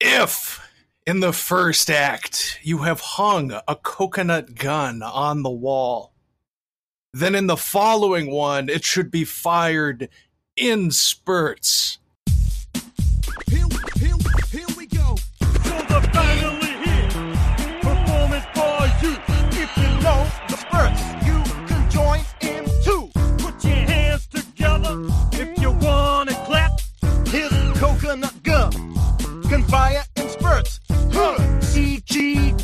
If in the first act you have hung a coconut gun on the wall, then in the following one it should be fired in spurts. Fire in spurts. Huh. CG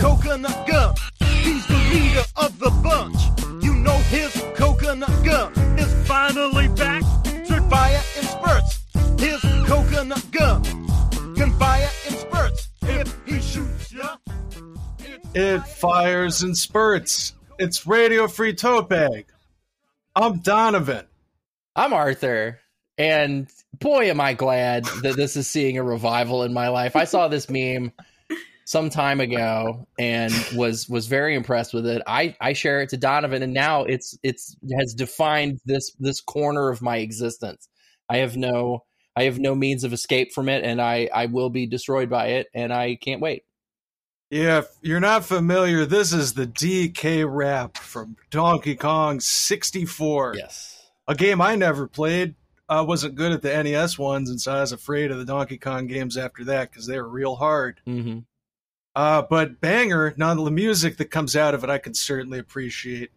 coconut gun. He's the leader of the bunch. You know his coconut gun is Finally back. to fire in spurts. His coconut gun can fire in spurts. If he shoots ya, It fires in spurts. It's Radio Free Tote Bag. I'm Donovan. I'm Arthur, and boy, am I glad that this is seeing a revival in my life. I saw this meme some time ago and was was very impressed with it. I I share it to Donovan, and now it's it's has defined this this corner of my existence. I have no I have no means of escape from it, and I I will be destroyed by it, and I can't wait. Yeah, if you're not familiar, this is the DK rap from Donkey Kong 64. Yes. A game I never played. I wasn't good at the NES ones, and so I was afraid of the Donkey Kong games after that because they were real hard. hmm Uh, but banger, none of the music that comes out of it, I can certainly appreciate.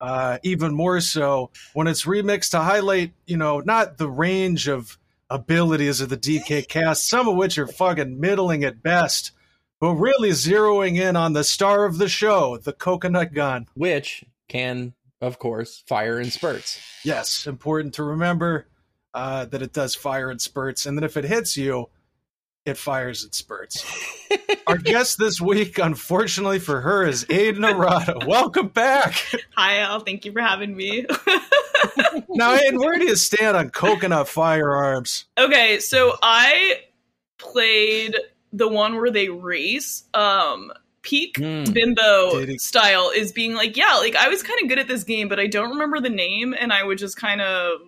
Uh, even more so when it's remixed to highlight, you know, not the range of abilities of the DK cast, some of which are fucking middling at best, but really zeroing in on the star of the show, the coconut gun. Which can, of course, fire in spurts. Yes, important to remember uh, that it does fire in spurts, and then if it hits you, it fires in spurts. Our guest this week, unfortunately for her, is Aiden Arata. Welcome back. Hi, all. Thank you for having me. Now, Aiden, where do you stand on coconut firearms? okay, so I played the one where they race. Um, peak Hmm. bimbo he- style is being like, yeah, like I was kind of good at this game, but I don't remember the name, and I would just kind of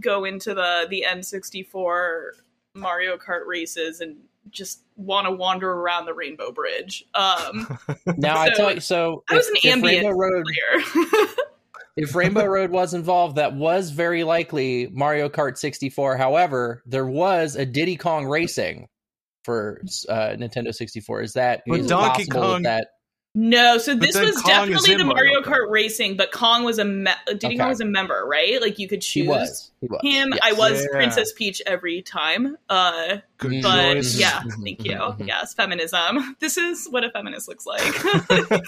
go into the the N64 Mario Kart races and just want to wander around the Rainbow Bridge. Um, Now I So, tell you, so I was if- an if ambient Rainbow Road, player. if Rainbow Road was involved, that was very likely Mario Kart 64. However, there was a Diddy Kong Racing for uh, Nintendo 64. Is that But is Donkey Kong- that No, so this was Kong definitely the Mario Mario Kart Racing, but Kong was a me- Diddy Okay. Kong was a member, right? Like you could choose he was? He was. him. yes. I was Yeah. Princess Peach every time. Uh, Good but choice. yeah, thank you. Mhm. Yes, feminism. This is what a feminist looks like.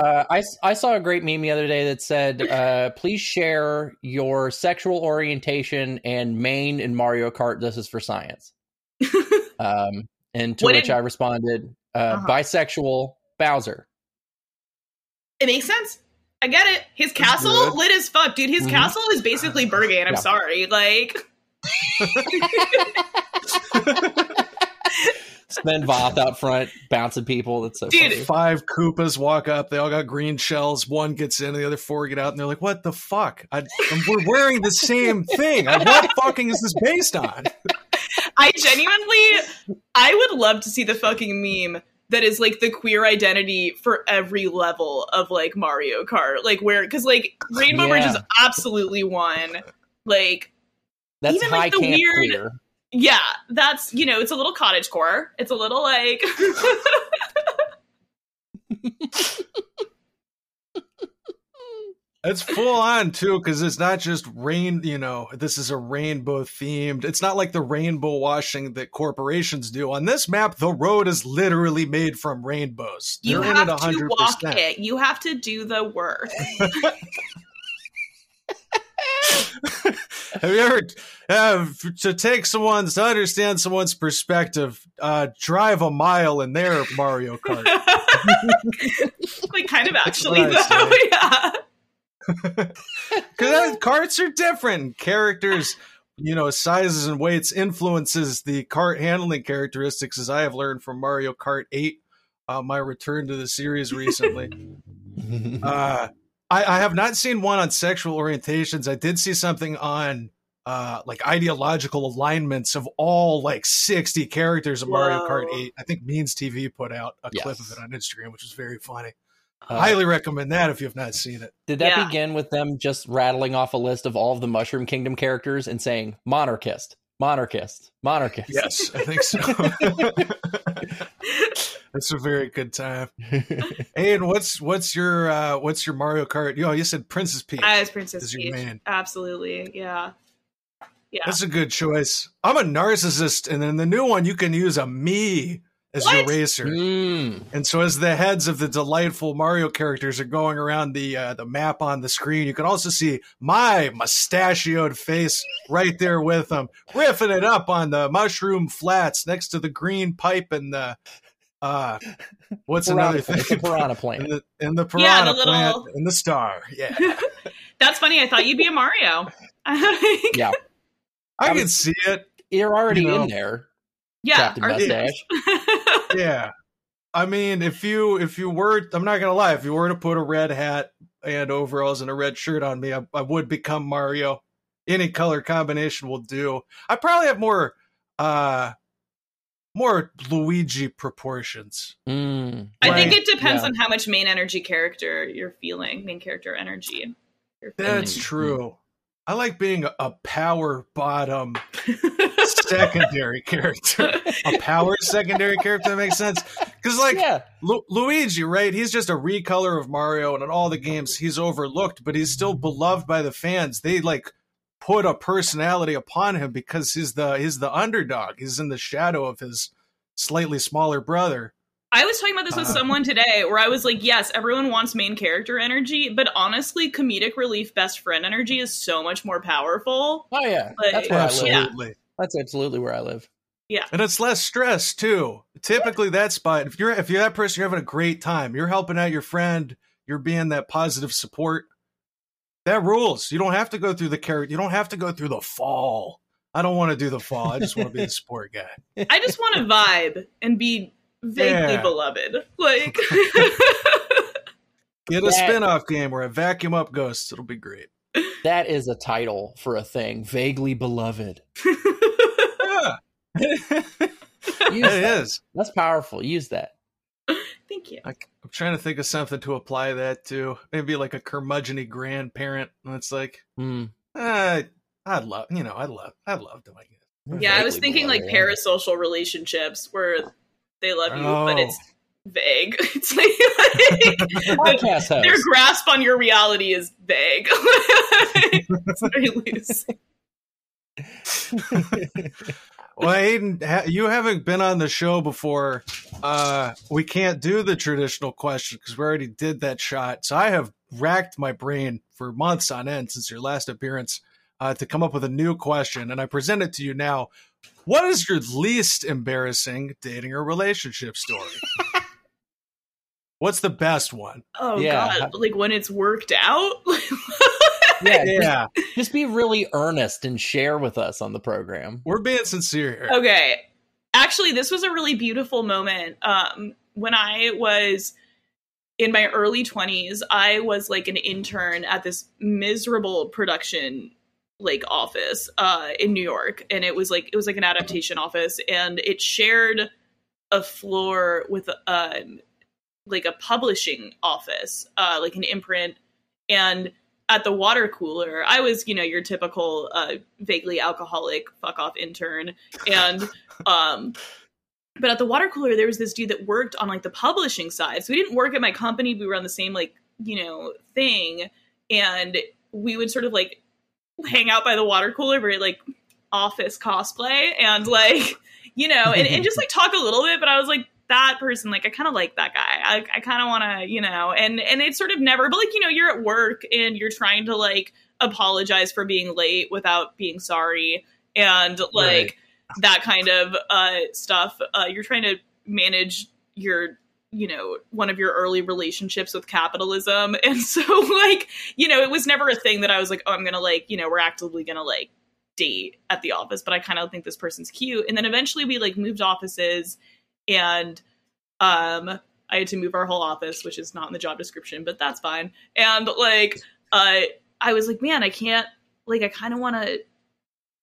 Uh, I, s- I saw a great meme the other day that said, uh, please share your sexual orientation and main in Mario Kart. This is for science. Um, and to What which did- I responded, uh, Uh-huh. bisexual Bowser. it makes sense. I get it. His castle good. lit as fuck, dude. His Mhm. castle is basically Berghain. I'm Yeah. sorry. Like, Sven Voth out front bouncing people. That's so Dude, funny. Five Koopas walk up. They all got green shells. One gets in, the other four get out, and they're like, "What the fuck? I, we're wearing the same thing. Like, what fucking is this based on?" I genuinely, I would love to see the fucking meme that is like the queer identity for every level of like Mario Kart, like where because like Rainbow Bridge is absolutely one. Like, That's even, high like, the weird- queer. yeah, that's you know, it's a little cottage core. It's a little like. It's full on too, because it's not just rain. You know, this is a rainbow themed. It's not like the rainbow washing that corporations do. On this map, the road is literally made from rainbows. you They're in have to walk 100%. it. You have to do the work. Have you ever uh, to take someone's to understand someone's perspective? Uh, drive a mile in their Mario Kart. like kind of actually though. yeah. Because carts are different. Characters, you know, sizes and weights influences the cart handling characteristics, as I have learned from Mario Kart 8, uh, my return to the series recently. uh, I, I have not seen one on sexual orientations. I did see something on uh like ideological alignments of all like 60 characters of Mario Kart 8. I think Means TV put out a clip of it on Instagram, which was very funny. Uh, Highly recommend that if you have not seen it. Did that Yeah. begin with them just rattling off a list of all of the Mushroom Kingdom characters and saying monarchist, monarchist, monarchist? Yes, I think so. That's a very good time. Hey, and what's what's your uh what's your Mario Kart? You know, you said Princess Peach. I as Princess Is your Peach. man. Absolutely. Yeah. Yeah. That's a good choice. I'm a narcissist, and in the new one, you can use a me as your racer. Mm. And so, as the heads of the delightful Mario characters are going around the uh, the map on the screen, you can also see my mustachioed face right there with them, riffing it up on the mushroom flats next to the green pipe and the uh, what's another Piranha, it's a thing? piranha And plant. the, and the Yeah, the little- plant and the star. Yeah, That's funny. I thought you'd be a Mario. Yeah, I I'm- can see it. you're already You know. in there. Yeah. Captain our- Mustache. yeah i mean if you if you were i'm not gonna lie if you were to put a red hat and overalls and a red shirt on me i, I would become mario any color combination will do i probably have more uh more luigi proportions Mm. I think it depends Yeah. on how much main energy character you're feeling, main character energy. You're that's Mm. true i like being a, power bottom secondary character a power secondary character that makes sense because like yeah, Lu- Luigi, right? He's just a recolor of Mario, and in all the games, he's overlooked, but he's still beloved by the fans. They like put a personality upon him because he's the he's the underdog. He's in the shadow of his slightly smaller brother. I was talking about this with Uh, someone today where I was like, yes, everyone wants main character energy, but honestly, comedic relief best friend energy is so much more powerful. oh yeah, Like, that's where I live. Yeah. Absolutely, That's absolutely where I live. Yeah. And it's less stress too. Typically, that spot if you're if you're that person, you're having a great time. You're helping out your friend. You're being that positive support. That rules. You don't have to go through the character. You don't have to go through the fall. I don't want to do the fall. I just want to be the support guy. I just want to vibe and be vaguely Yeah. beloved. Like, Get a That- spin-off game where I vacuum up ghosts. It'll be great. That is a title for a thing. Vaguely beloved. Yeah, Use it that. is. That's powerful. Use that. thank you. I, am trying to think of something to apply that to. Maybe like a curmudgeony grandparent. And it's like, Mm. uh, I'd love, you know, I'd love, I'd love to like it. Yeah, I was Vaguely thinking like parasocial relationships where they love you, but Oh. it's vague. It's like, like Podcast their host. grasp on your reality is vague. it's very loose. Well, Aiden, ha- you haven't been on the show before. Uh, we can't do the traditional question because we already did that shot. So I have racked my brain for months on end since your last appearance uh, to come up with a new question, and I present it to you now. What is your least embarrassing dating or relationship story? What's the best one? Oh Yeah. god, like when it's worked out. Yeah, Yeah, Just, just be really earnest and share with us on the program. we're being sincere here. okay. Actually, this was a really beautiful moment. Um, when I was in my early 20s, I was like an intern at this miserable production like office uh in New York and it was like it was like an adaptation office and it shared a floor with um like a publishing office uh like an imprint and at the water cooler I was you know your typical uh vaguely alcoholic fuck off intern and um but at the water cooler there was this dude that worked on like the publishing side so we didn't work at my company we were on the same like you know thing and we would sort of like hang out by the water cooler very like office cosplay. And like you know and, and just like talk a little bit but i was like that person like i kind of like that guy. I, I kind of want to you know and and it's sort of never but like you know you're at work and you're trying to like apologize for being late without being sorry and like Right. that kind of uh stuff. Uh you're trying to manage your you know one of your early relationships with capitalism. And so like you know it was never a thing that i was like oh i'm gonna like you know we're actively gonna like date at the office but i kind of think this person's cute. And then eventually we like moved offices and um i had to move our whole office which is not in the job description but that's fine. And like uh i was like man i can't like i kind of want to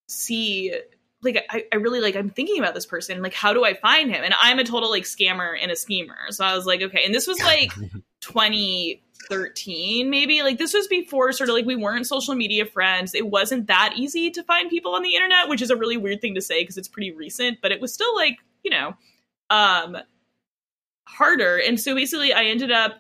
see like I, I really like I'm thinking about this person like how do I find him? And I'm a total like scammer and a schemer. So I was like okay. And this was like 2013 maybe? Like this was before sort of like we weren't social media friends. It wasn't that easy to find people on the internet which is a really weird thing to say because it's pretty recent but it was still like you know um harder. And so basically I ended up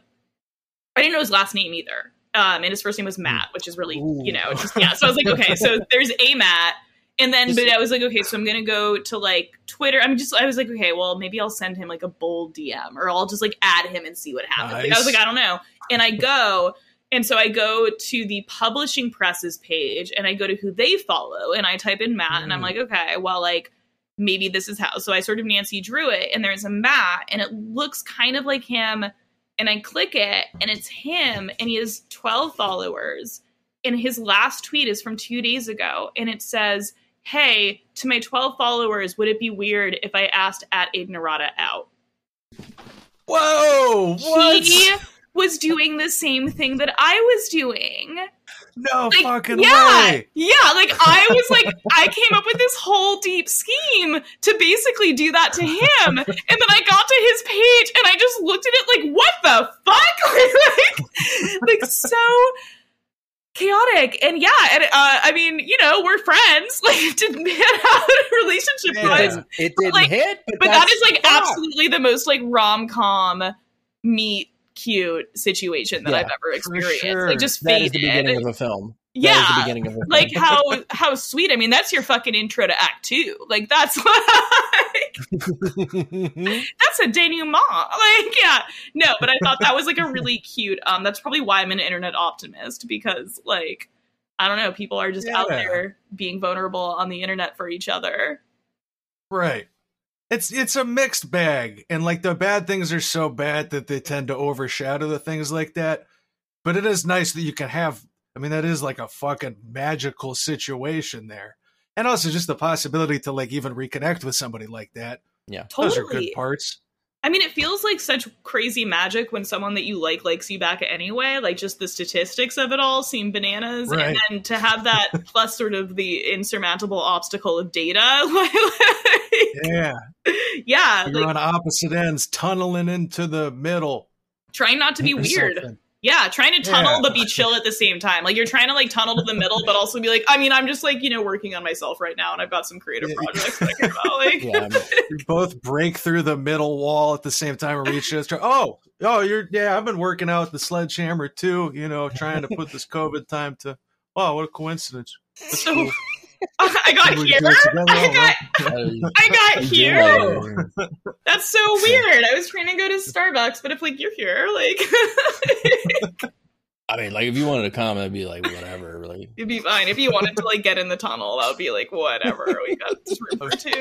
I didn't know his last name either. Um and his first name was Matt which is really you know just yeah. So I was like okay. So there's a Matt and then, but I was like, okay, so I'm gonna go to like Twitter. I'm just, I was like, okay, well, maybe I'll send him like a bold DM, or I'll just like add him and see what happens. Like, I was like, I don't know. And I go, and so I go to the publishing presses page, and I go to who they follow, and I type in Matt, and I'm Mm. like, okay, well, like maybe this is how. So I sort of Nancy drew it, and there's a Matt, and it looks kind of like him, and I click it, and it's him, and he has 12 followers, and his last tweet is from two days ago, and it says hey, to my 12 followers, would it be weird if I asked at Aiden Arata out? Whoa! What? He was doing the same thing that I was doing. no Like, fucking yeah, way! yeah. Like I was like, I came up with this whole deep scheme to basically do that to him, and then I got to his page and I just looked at it like, what the fuck? like, like so chaotic. And yeah, and uh, I mean, you know, we're friends. Like, it didn't pan out relationship Yeah. It didn't, it didn't like- hit, but, but that's like fuck. absolutely the most like rom com meet cute situation that Yeah, I've ever experienced. sure. Like just That is faded. the beginning of a film. Yeah. the beginning of like how how sweet. I mean, that's your fucking intro to Act Two. Like that's like that's a denouement. Like yeah, no, but I thought that was like a really cute. Um, that's probably why I'm an internet optimist because like I don't know, people are just out there being vulnerable on the internet for each other. Right. It's it's a mixed bag, and like the bad things are so bad that they tend to overshadow the things like that. But it is nice that you can have. I mean, that is like a fucking magical situation there, and also just the possibility to like even reconnect with somebody like that. yeah. Those are good parts. I mean, it feels like such crazy magic when someone that you like likes you back anyway. Like, just the statistics of it all seem bananas. Right. And then to have that plus sort of the insurmountable obstacle of data. Like, Yeah, yeah. you're Like, on opposite ends, tunneling into the middle. trying not to be weird. something. Yeah. Trying to tunnel Yeah. but be chill at the same time. Like, you're trying to like tunnel to the middle, but also be like, I mean, I'm just like, you know, working on myself right now and I've got some creative projects that I care about. Like, Yeah. You both break through the middle wall at the same time and reach it. Oh, oh, you're yeah. I've been working out the sledgehammer too. You know, trying to put this COVID time to. Wow, what a coincidence! That's So- cool. I got We here. do it together. I got, I got here. That's so weird. I was trying to go to Starbucks, but if like you're here, like I mean, like if you wanted to come, I'd be like, whatever. Like, it'd be fine. If you wanted to like get in the tunnel, that would be like whatever. We got room for two.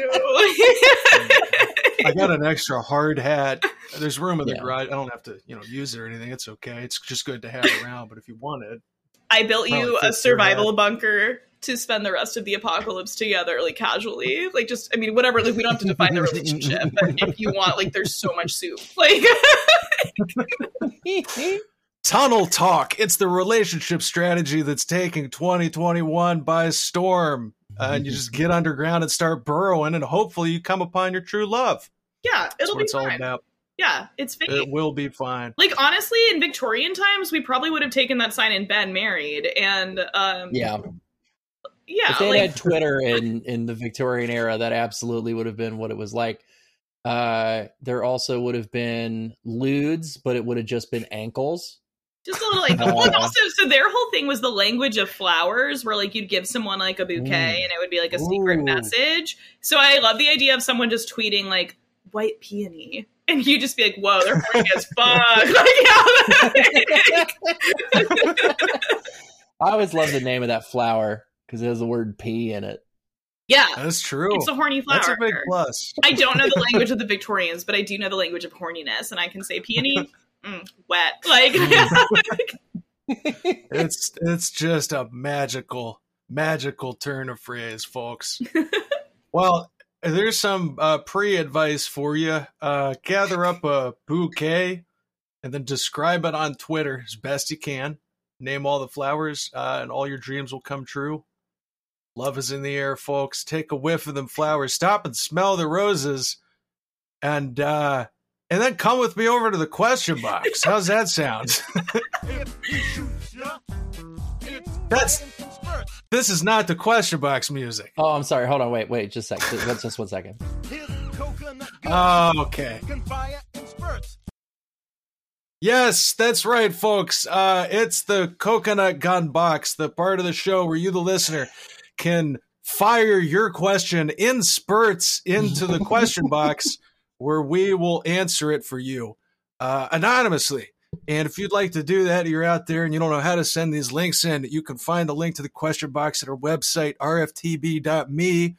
I got an extra hard hat. There's room in the Yeah. garage. I don't have to, you know, use it or anything. It's okay. It's just good to have around. But if you want it, I built you a survival bunker to spend the rest of the apocalypse together, like casually. Like just I mean, whatever, like we don't have to define the relationship, but if you want, like there's so much soup. Like Tunnel Talk. It's the relationship strategy that's taking 2021 by storm. Uh, and you just get underground and start burrowing, and hopefully you come upon your true love. yeah, That's it'll what be it's all fine. about. Yeah, it's fake. It will be fine. like honestly in victorian times we probably would have taken that sign and been married and um yeah. Yeah if they like had Twitter in in the Victorian era, that absolutely would have been what it was like. Uh, there also would have been lewds, but it would have just been ankles. just a little like well, also so their whole thing was the language of flowers where like you'd give someone like a bouquet Mm. and it would be like a secret Ooh. message so i love the idea of someone just tweeting like white peony and you just be like whoa they're horny as fuck like, yeah. I always love the name of that flower because it has the word "p" in it. yeah That's true. it's a horny flower That's a big plus. I don't know the language of the Victorians, but I do know the language of horniness, and I can say peony, mm, wet. Like, It's it's just a magical magical turn of phrase, folks. well, there's some uh, pre-advice for you. Uh, gather up a bouquet and then describe it on Twitter as best you can. Name all the flowers, uh, and all your dreams will come true. Love is in the air, folks. Take a whiff of them flowers. Stop and smell the roses. And uh and then come with me over to the question box. How's that sound? If he shoots ya, it's That's- fire and spurts. this is not the question box music. Oh, I'm sorry. Hold on. Wait, wait. Just a sec. Just, just one second. His coconut gun Oh, okay. can fire in spurts. Yes, that's right, folks. Uh, it's the coconut gun box, the part of the show where you, the listener, can fire your question in spurts into the question box where we will answer it for you uh, anonymously. And if you'd like to do that, you're out there and you don't know how to send these links in, you can find the link to the question box at our website, rftb.me,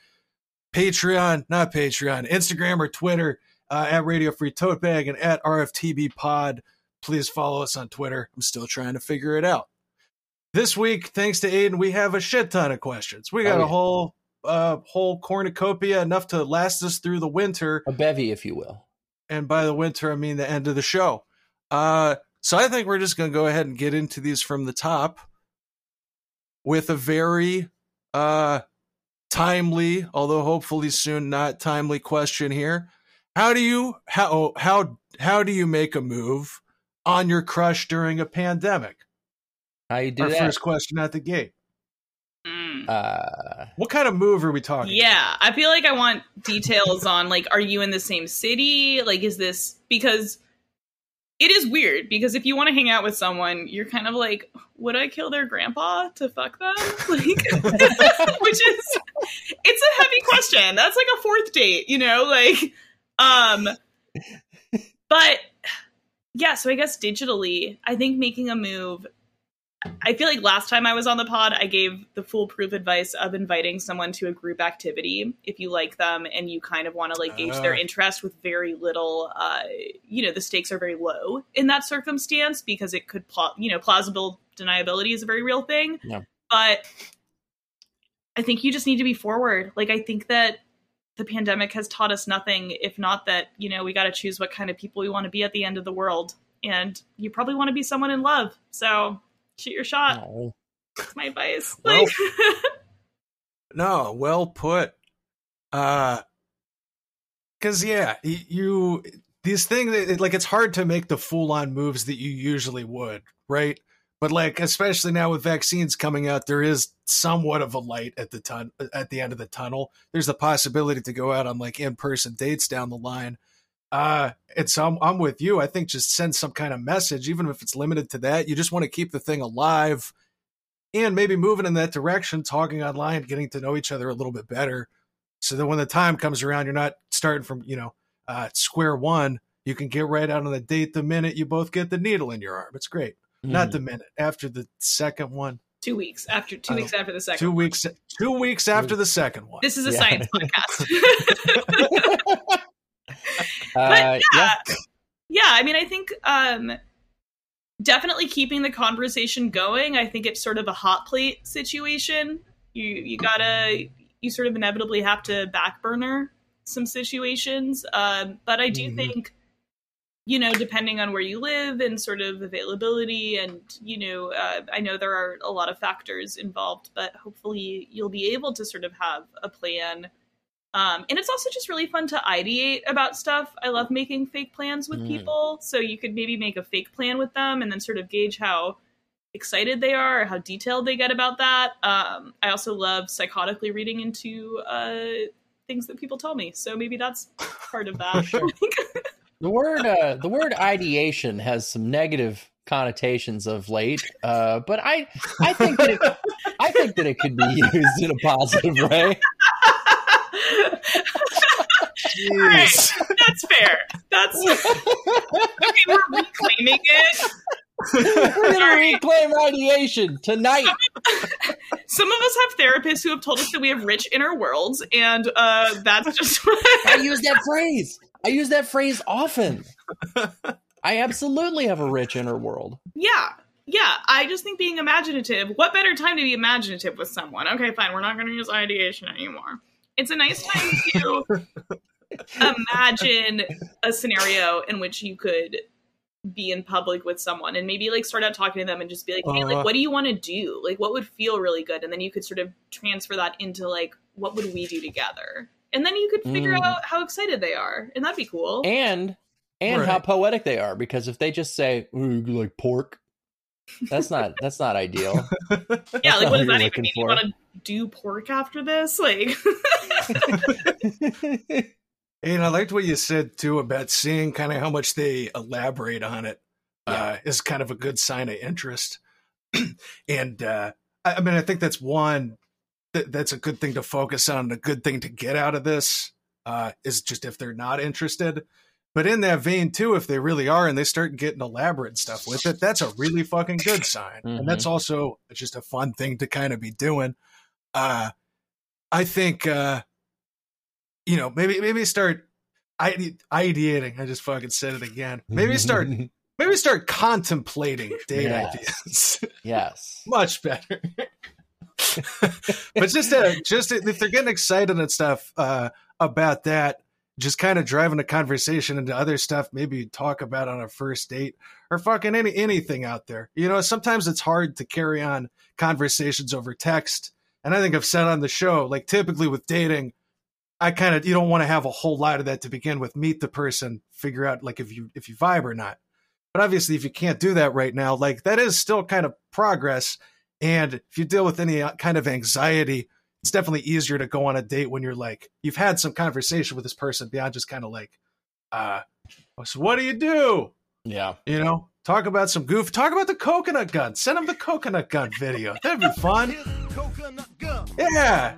Patreon, not Patreon, Instagram or Twitter, uh, at Radio Free Tote Bag and at RFTB Pod please follow us on Twitter. I'm still trying to figure it out. This week, thanks to Aiden, we have a shit ton of questions. We got Oh, yeah. a whole uh whole cornucopia enough to last us through the winter. A bevy, if you will. And by the winter, I mean the end of the show. Uh so I think we're just gonna go ahead and get into these from the top with a very uh timely, although hopefully soon not timely question here. How do you how how how do you make a move on your crush during a pandemic? How you do Our that? first question at the gate. Mm. uh, What kind of move are we talking? Yeah, I feel like I want details on like, are you in the same city? Like, is this because it is weird because if you want to hang out with someone, you're kind of like, would I kill their grandpa to fuck them? Like, which is it's a heavy question. That's like a fourth date, you know, like, um, but yeah. So I guess digitally, I think making a move I feel like last time I was on the pod, I gave the foolproof advice of inviting someone to a group activity if you like them and you kind of want to like gauge their Ah. interest with very little, uh, you know, the stakes are very low in that circumstance because it could, pla- you know, plausible deniability is a very real thing. Yeah. But I think you just need to be forward. Like, I think that the pandemic has taught us nothing, if not that, you know, we got to choose what kind of people we want to be at the end of the world. And you probably want to be someone in love. So shoot your shot. no. That's my advice. Well- Like, No, well put. Uh cuz yeah, you these things like it's hard to make the full-on moves that you usually would, right? But like especially now with vaccines coming out, there is somewhat of a light at the ton at the end of the tunnel. There's the possibility to go out on like in-person dates down the line. Uh and so I'm, I'm with you. I think just send some kind of message even if it's limited to that. You just want to keep the thing alive and maybe moving in that direction, talking online, getting to know each other a little bit better. So that when the time comes around, you're not starting from, you know, uh, square one. You can get right out on the date the minute you both get the needle in your arm. It's great. Not Mm. the minute after the second one. two weeks after two Oh. weeks after the second. Two weeks. Two weeks after the second one. This is a Yeah. science podcast. Uh, yeah. yeah, I mean, I think um, definitely keeping the conversation going. I think it's sort of a hot plate situation. You you gotta you sort of inevitably have to back burner some situations. Um, but I do Mhm. think you know depending on where you live and sort of availability and you know uh, i know there are a lot of factors involved but hopefully you'll be able to sort of have a plan um, and it's also just really fun to ideate about stuff. I love making fake plans with Mm. people. So you could maybe make a fake plan with them and then sort of gauge how excited they are or how detailed they get about that. Um, I also love psychotically reading into uh, things that people tell me. So maybe that's part of that. Sure. The word uh, the word ideation has some negative connotations of late, uh, but I I think that it, I think that it could be used in a positive way. Jeez. that's fair. That's okay. We're reclaiming it. We're gonna reclaim ideation tonight. Some of us have therapists who have told us that we have rich inner worlds, and uh, that's just I use that phrase. I use that phrase often. I absolutely have a rich inner world. Yeah. Yeah, I just think being imaginative, what better time to be imaginative with someone? Okay, fine, we're not going to use ideation anymore. It's a nice time to imagine a scenario in which you could be in public with someone and maybe like start out talking to them and just be like, hey, like what do you want to do? Like what would feel really good? And then you could sort of transfer that into like what would we do together? And then you could figure Mm. out how excited they are. And that'd be cool. and and how poetic they are because if they just say "Ooh, you like pork that's not that's not ideal yeah, That's like what what does that even looking mean? You want to do pork after this? Like And I liked what you said too about seeing kind of how much they elaborate on it. Uh, is kind of a good sign of interest. and uh, I, I mean, I think that's one that, that's a good thing to focus on. and A good thing to get out of this uh, is just if they're not interested. But in that vein too, if they really are and they start getting elaborate stuff with it, that's a really fucking good sign. And that's also just a fun thing to kind of be doing. Uh, I think uh, you know, maybe maybe start ide- ideating. I just fucking said it again. Maybe start maybe start contemplating date Yes. ideas. yes Much better. but just uh, just if they're getting excited and stuff uh, about that, just kind of driving the conversation into other stuff. Maybe talk about on a first date or fucking any anything out there. You know, sometimes it's hard to carry on conversations over text. And I think I've said on the show, like typically with dating, I kind of you don't want to have a whole lot of that to begin with. Meet the person, figure out like if you if you vibe or not. But obviously, if you can't do that right now, like that is still kind of progress. And if you deal with any uh, kind of anxiety, it's definitely easier to go on a date when you're like you've had some conversation with this person beyond just kind of like, uh, so what do you do? yeah You know, talk about some goof. Talk about the coconut gun. Send him the coconut gun video. That'd be fun. Here's coconut gun. Yeah.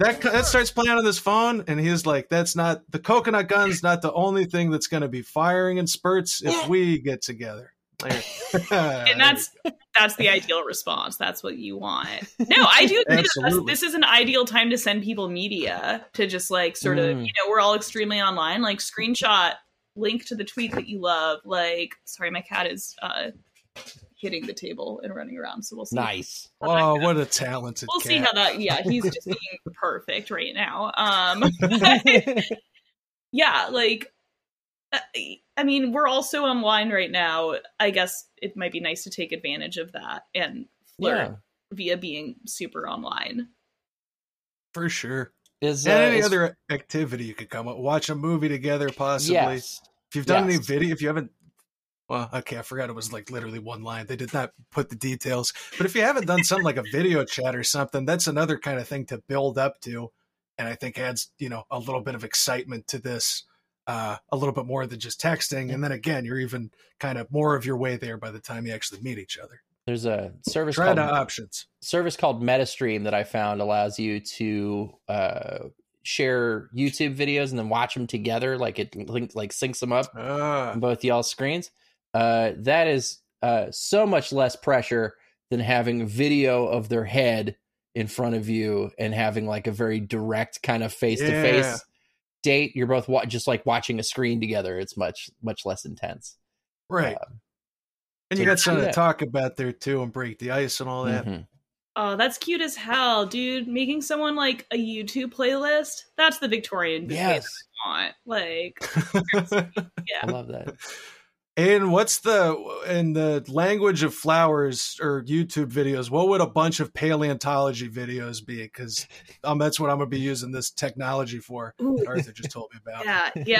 That that starts playing on his phone, and he's like, "That's not the coconut gun's not the only thing that's going to be firing in spurts if we get together." and that's that's the ideal response. That's what you want. No, I do agree that that's, this is an ideal time to send people media to just like sort of Mm. you know we're all extremely online. Like screenshot link to the tweet that you love. Like sorry, my cat is uh hitting the table and running around. So we'll see. nice oh, what a talented We'll cat! see how that. Yeah, he's just being perfect right now. Um, yeah, like uh, I mean, we're also online right now. I guess it might be nice to take advantage of that and flirt yeah via being super online. for sure. Is uh, and any is- other activity you could come up, watch a movie together, possibly. yes If you've done any video, if you haven't, well, okay, I forgot it was like literally one line. They did not put the details. But if you haven't done something like a video chat or something, that's another kind of thing to build up to, and I think adds you know a little bit of excitement to this, uh, a little bit more than just texting. And then again, you're even kind of more of your way there by the time you actually meet each other. There's a service Try called options. service called MetaStream that I found allows you to uh, share YouTube videos and then watch them together. Like it link, like syncs them up Ah, on both y'all's screens. Uh, that is uh, so much less pressure than having a video of their head in front of you and having like a very direct kind of face to face date. You're both wa- just like watching a screen together. It's much much less intense. right. Um, and you got something to talk about there too, and break the ice and all that. mhm. Oh, that's cute as hell, dude. Making someone like a YouTube playlist. That's the Victorian behavior Yes, I want. Like, I love that. And what's the in the language of flowers or YouTube videos? What would a bunch of paleontology videos be? Because um, that's what I'm gonna be using this technology for. Ooh, Arthur just told me about. yeah, yeah.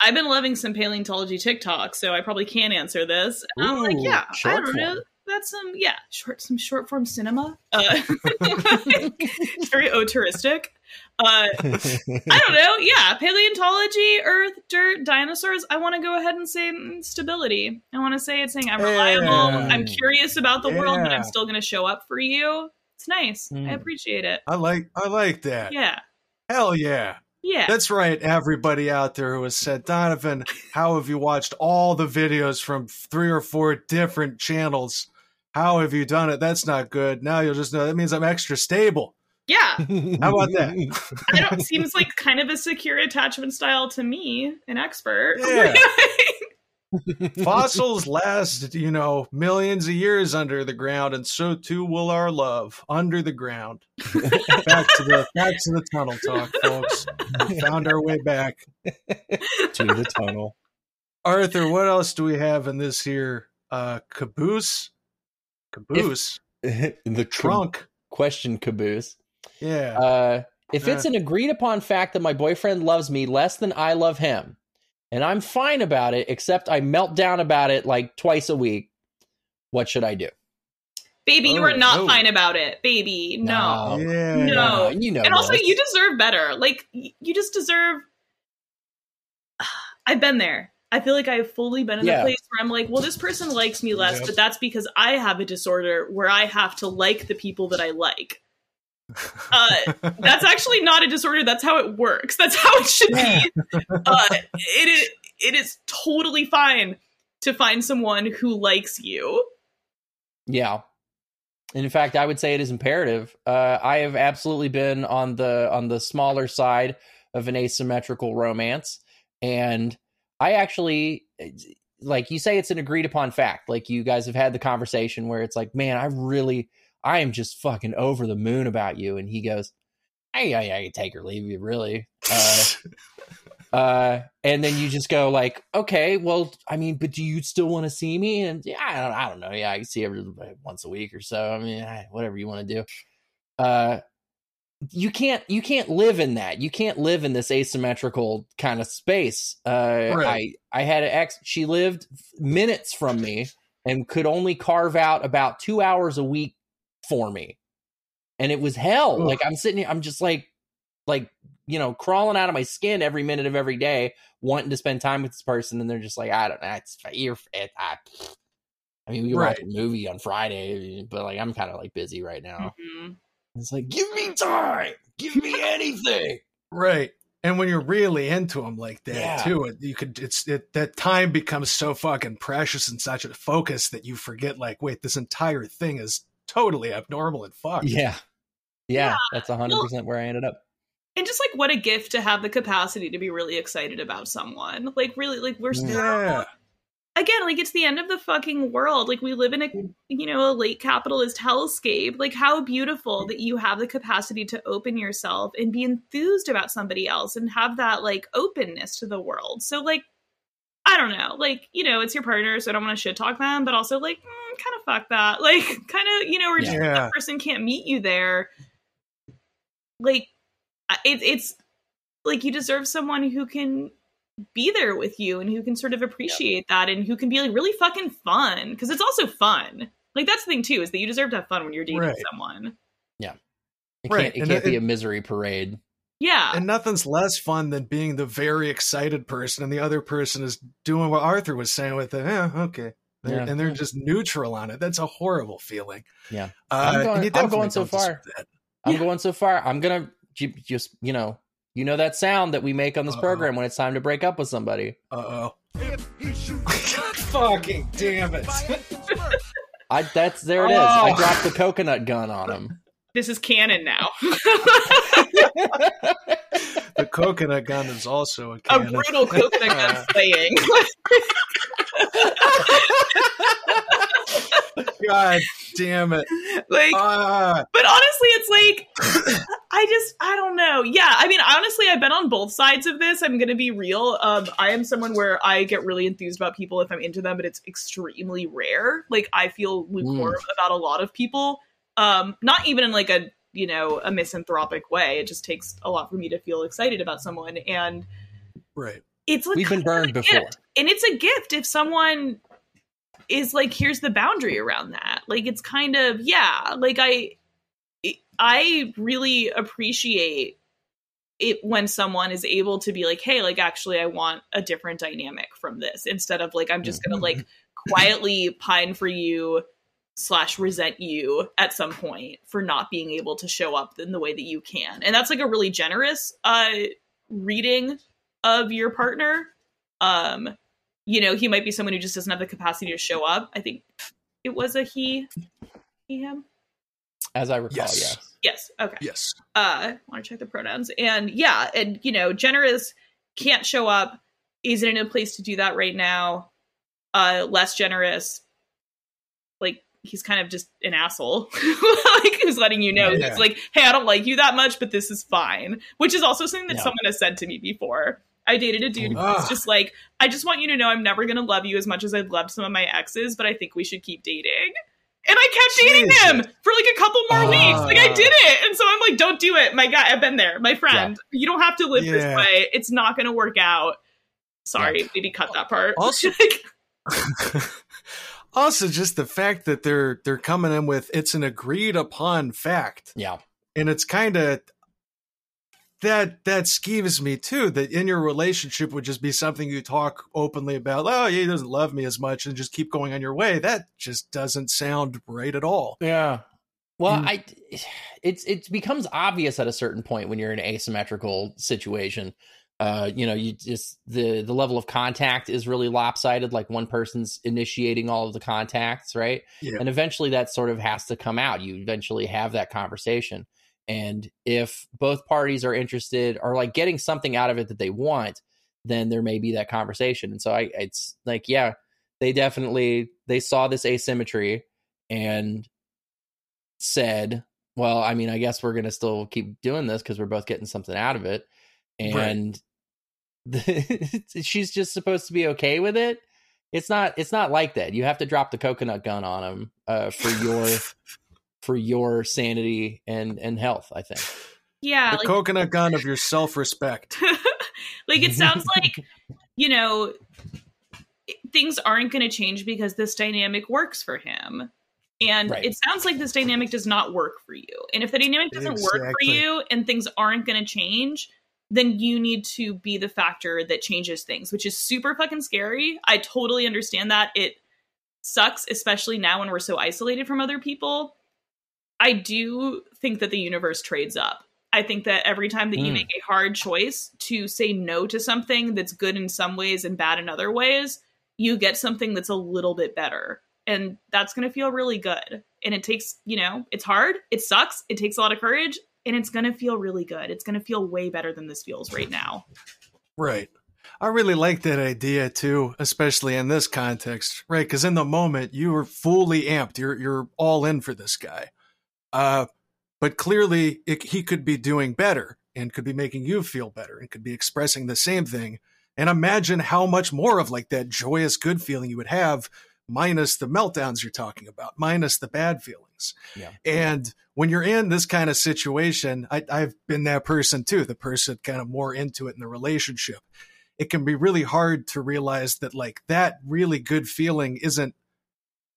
I've been loving some paleontology TikTok, so I probably can answer this. And I'm like, Ooh, yeah, I don't know. That's some, yeah, short, some short form cinema. Uh, it's very autoristic. Uh, I don't know. Yeah, paleontology, Earth, dirt, dinosaurs. I want to go ahead and say mm, stability. I want to say it's saying I'm reliable. Yeah. I'm curious about the world, but I'm still going to show up for you. It's nice. I Mm. appreciate it. I like I like that. Yeah, Hell yeah. yeah. That's right, everybody out there who has said, Donovan, how have you watched all the videos from three or four different channels? How have you done it? That's not good. Now you'll just know that means I'm extra stable. Yeah. How about that? I don't seems like kind of a secure attachment style to me, an expert. Yeah. Fossils last, you know, millions of years under the ground, and so too will our love under the ground. back to the back to the tunnel talk, folks. We found our way back. to the tunnel. Arthur, what else do we have in this here uh caboose? Caboose. the Trunk. question caboose. Yeah. Uh, if Yeah. it's an agreed upon fact that my boyfriend loves me less than I love him, and I'm fine about it, except I melt down about it like twice a week, what should I do? Baby, you Oh, are not no. fine about it. Baby, no. yeah. No. you know. and also, this. you deserve better. Like, you just deserve. I've been there. I feel like I've fully been in Yeah. the place where I'm like, well, this person likes me less, Yep. but that's because I have a disorder where I have to like the people that I like. Uh, that's actually not a disorder. That's how it works. That's how it should be. Uh, it is. It is totally fine to find someone who likes you. Yeah. In fact, I would say it is imperative. Uh, I have absolutely been on the on the smaller side of an asymmetrical romance, and I actually like you say it's an agreed upon fact. Like you guys have had the conversation where it's like, man, I really, I am just fucking over the moon about you, and he goes, "Hey, I, I can take or leave you, really." Uh, uh, and then you just go like, okay, well, I mean, but do you still want to see me? And yeah, I don't, I don't know. Yeah, I can see every once a week or so. I mean, whatever you want to do. Uh, you can't, you can't live in that. You can't live in this asymmetrical kind of space. Uh, Right. I, I had an ex. She lived minutes from me and could only carve out about two hours a week for me, and it was hell. Ugh. Like I'm sitting here, I'm just like, like you know, crawling out of my skin every minute of every day, wanting to spend time with this person, and they're just like, I don't know, it's you're, it, I, I mean, we watch Right. a movie on Friday, but like, I'm kind of like busy right now. Mhm. It's like, give me time, give me anything. right. And when you're really into them like that Yeah. too, it, you could it's it that time becomes so fucking precious and such a focus that you forget like, wait, this entire thing is totally abnormal and fucked. Yeah, yeah, Yeah, that's hundred percent where I ended up. And just like what a gift to have the capacity to be really excited about someone. Like really, like we're still Yeah. again, like it's the end of the fucking world. Like we live in a mm. you know a late capitalist hellscape. Like how beautiful mm. that you have the capacity to open yourself and be enthused about somebody else and have that like openness to the world. So like I don't know, like you know, it's your partner, so I don't want to shit talk them, but also like mm, kind of fuck that, like kind of you know, or just Yeah. that person can't meet you there. Like it, it's like you deserve someone who can be there with you and who can sort of appreciate that and who can be like really fucking fun because it's also fun. Like that's the thing too is that you deserve to have fun when you're dating Right. someone. Yeah, it Right, can't, it and can't it- be a misery parade. Yeah. And nothing's less fun than being the very excited person, and the other person is doing what Arthur was saying with it. Yeah, okay. They're- Yeah. And they're just neutral on it. That's a horrible feeling. Yeah. Uh, I'm going- I'm going so far. I'm Yeah. going so far. I'm gonna just you know you know that sound that we make on this Uh-oh. program when it's time to break up with somebody. Uh If he shoots oh. Fucking damn it. I that's there it is. I Oh. dropped the coconut gun on him. This is canon now. the coconut gun is also a a brutal coconut gun slaying. God damn it. like Ah, but honestly it's like i just i don't know. Yeah i mean honestly i've been on both sides of this i'm gonna be real. Um i am someone where i get really enthused about people if i'm into them but it's extremely rare. Like i feel lukewarm about a lot of people um not even in like a you know a misanthropic way it just takes a lot for me to feel excited about someone and right. it's like We've been burned before. gift. and it's a gift if someone is like here's the boundary around that like it's kind of yeah like i i really appreciate it when someone is able to be like hey like actually i want a different dynamic from this instead of like i'm just gonna like quietly pine for you slash resent you at some point for not being able to show up in the way that you can and that's like a really generous uh reading of your partner um you know he might be someone who just doesn't have the capacity to show up i think it was a he he him As I recall, Yes. yes. yes okay Yes. uh want to check the pronouns and yeah and you know generous can't show up isn't in a place to do that right now uh less generous like he's kind of just an asshole like who's letting you know Yeah. it's like hey i don't like you that much but this is fine which is also something that Yeah. someone has said to me before I dated a dude who was just like, I just want you to know I'm never gonna love you as much as I've loved some of my exes, but I think we should keep dating. And I kept dating Jesus. him for like a couple more weeks. Like I Ah. did it. And so I'm like, don't do it. My guy, I've been there. My friend. You don't have to live Yeah. this way. It's not gonna work out. Sorry, maybe cut that part. Also- Like, also, just the fact that they're they're coming in with it's an agreed upon fact, Yeah. and it's kind of that that skeeves me too. That in your relationship would just be something you talk openly about. Oh, he doesn't love me as much, and just keep going on your way. That just doesn't sound right at all. Yeah. Well, Mm. I it's it becomes obvious at a certain point when you're in an asymmetrical situation. Uh, you know, you just the the level of contact is really lopsided. Like one person's initiating all of the contacts, right? Yeah. And eventually, that sort of has to come out. You eventually have that conversation, and if both parties are interested or like getting something out of it that they want, then there may be that conversation. And so, I it's like, yeah, they definitely they saw this asymmetry and said, "Well, I mean, I guess we're going to still keep doing this because we're both getting something out of it." And she's just supposed to be okay with it. It's not. It's not like that. You have to drop the coconut gun on him uh, for your for your sanity and and health. I think. yeah, the like coconut gun of your self respect. like it sounds like you know things aren't going to change because this dynamic works for him and Right. it sounds like this dynamic does not work for you and if the dynamic doesn't work for you and things aren't going to change then you need to be the factor that changes things which is super fucking scary i totally understand that it sucks especially now when we're so isolated from other people i do think that the universe trades up I think that every time that you Mm. make a hard choice to say no to something that's good in some ways and bad in other ways, you get something that's a little bit better. And that's going to feel really good. And it takes, you know, it's hard, it sucks, it takes a lot of courage, and it's going to feel really good. It's going to feel way better than this feels right now. Right. I really like that idea too, especially in this context, right? Because in the moment you were fully amped, you're you're all in for this guy, uh, but clearly it, he could be doing better and could be making you feel better and could be expressing the same thing. And imagine how much more of like that joyous good feeling you would have, minus the meltdowns you're talking about, minus the bad feelings. Yeah. And when you're in this kind of situation, I, I've been that person too, the person kind of more into it in the relationship it can be really hard to realize that like that really good feeling isn't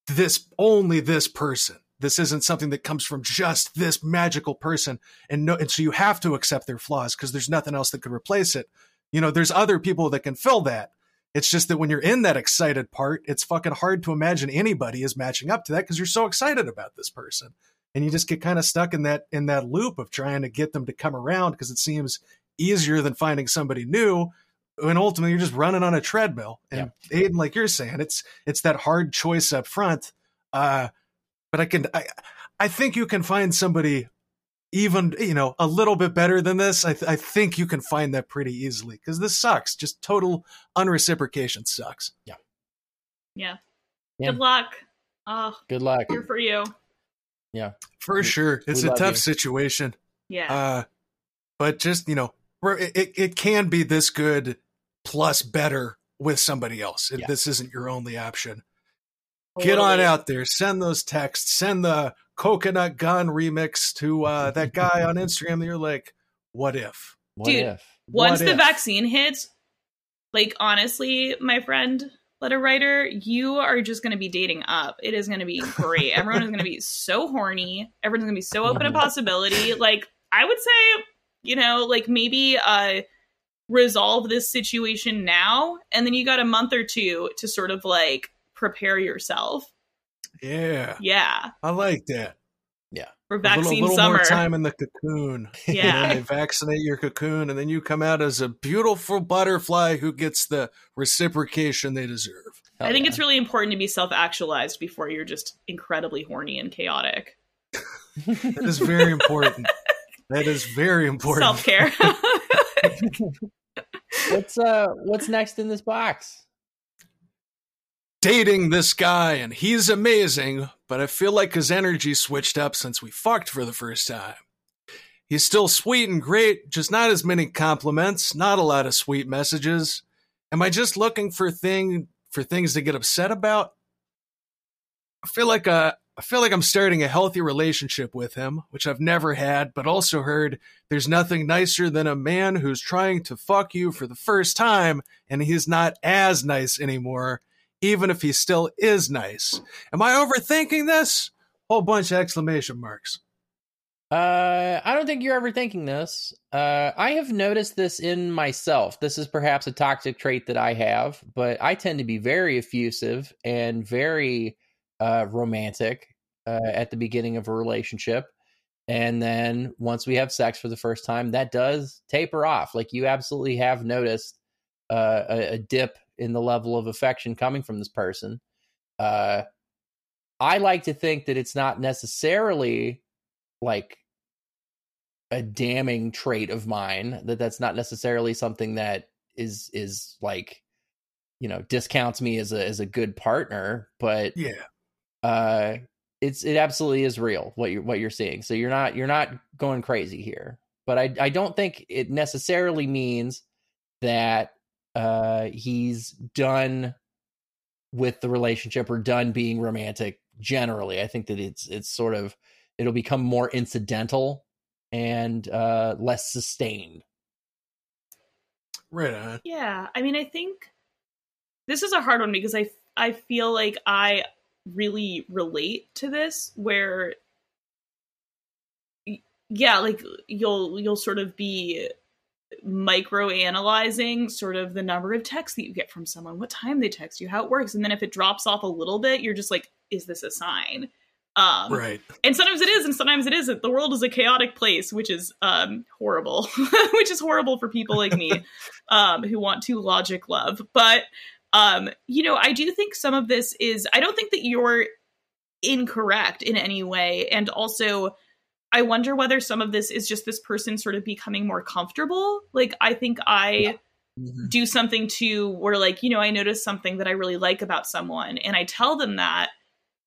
this only this person this isn't something that comes from just this magical person and no and so you have to accept their flaws because there's nothing else that could replace it you know there's other people that can fill that it's just that when you're in that excited part it's fucking hard to imagine anybody is matching up to that because you're so excited about this person and you just get kind of stuck in that in that loop of trying to get them to come around because it seems easier than finding somebody new and ultimately you're just running on a treadmill. And Aiden, like you're saying, it's it's that hard choice up front. Uh, but I can I I think you can find somebody even you know a little bit better than this. I th- I think you can find that pretty easily because this sucks. Just total unreciprocation sucks. Yeah. Yeah. Good luck. Oh, Good luck. here for you. Yeah for We- sure, it's a tough you. situation. Yeah. Uh, but just you know, it it- it can be this good plus better with somebody else. Yeah. This isn't your only option. Get on out there. Send those texts. Send the coconut gun remix to uh, that guy on Instagram that you're like, what if? What Dude, if? Once What the if? vaccine hits, like honestly, my friend letter writer, you are just going to be dating up. It is going to be great. Everyone is going to be so horny. Everyone's going to be so open to possibility. Like I would say, you know, like maybe uh resolve this situation now and then you got a month or two to sort of like prepare yourself. Yeah, Yeah. I like that. Yeah. For A little, vaccine little summer. more time in the cocoon. And Yeah. they vaccinate your cocoon, and then you come out as a beautiful butterfly who gets the reciprocation they deserve. I think it's really important to be self-actualized before you're just incredibly horny and chaotic. That is very important. that is very important. Self-care. what's uh what's next in this box? Dating this guy and he's amazing, but I feel like his energy switched up since we fucked for the first time. He's still sweet and great, just not as many compliments, not a lot of sweet messages. Am I just looking for thing for things to get upset about? I feel like uh, I feel like I'm starting a healthy relationship with him, which I've never had, but also heard there's nothing nicer than a man who's trying to fuck you for the first time and he's not as nice anymore, even if he still is nice. Am I overthinking this? Whole bunch of exclamation marks. Uh, I don't think you're overthinking this. Uh, I have noticed this in myself. This is perhaps a toxic trait that I have, but I tend to be very effusive and very uh, romantic uh, at the beginning of a relationship. And then once we have sex for the first time, that does taper off. Like you absolutely have noticed uh, a, a dip in the level of affection coming from this person. Uh, I like to think that it's not necessarily like a damning trait of mine that that's not necessarily something that is is like you know discounts me as a as a good partner but Yeah. uh it's it absolutely is real what you're what you're seeing so you're not you're not going crazy here but i i don't think it necessarily means that uh he's done with the relationship or done being romantic generally i think that it's it's sort of it'll become more incidental and uh less sustained Right on. Yeah, I mean, I think this is a hard one because I I feel like I really relate to this where yeah, like you'll you'll sort of be micro analyzing sort of the number of texts that you get from someone, what time they text you, how it works, and then if it drops off a little bit, you're just like is this a sign? Um Right. and sometimes it is and sometimes it isn't the world is a chaotic place which is um horrible which is horrible for people like me um who want to logic love but um you know i do think some of this is i don't think that you're incorrect in any way and also i wonder whether some of this is just this person sort of becoming more comfortable. Like i think i mm-hmm. do something to where like you know i notice something that i really like about someone and i tell them that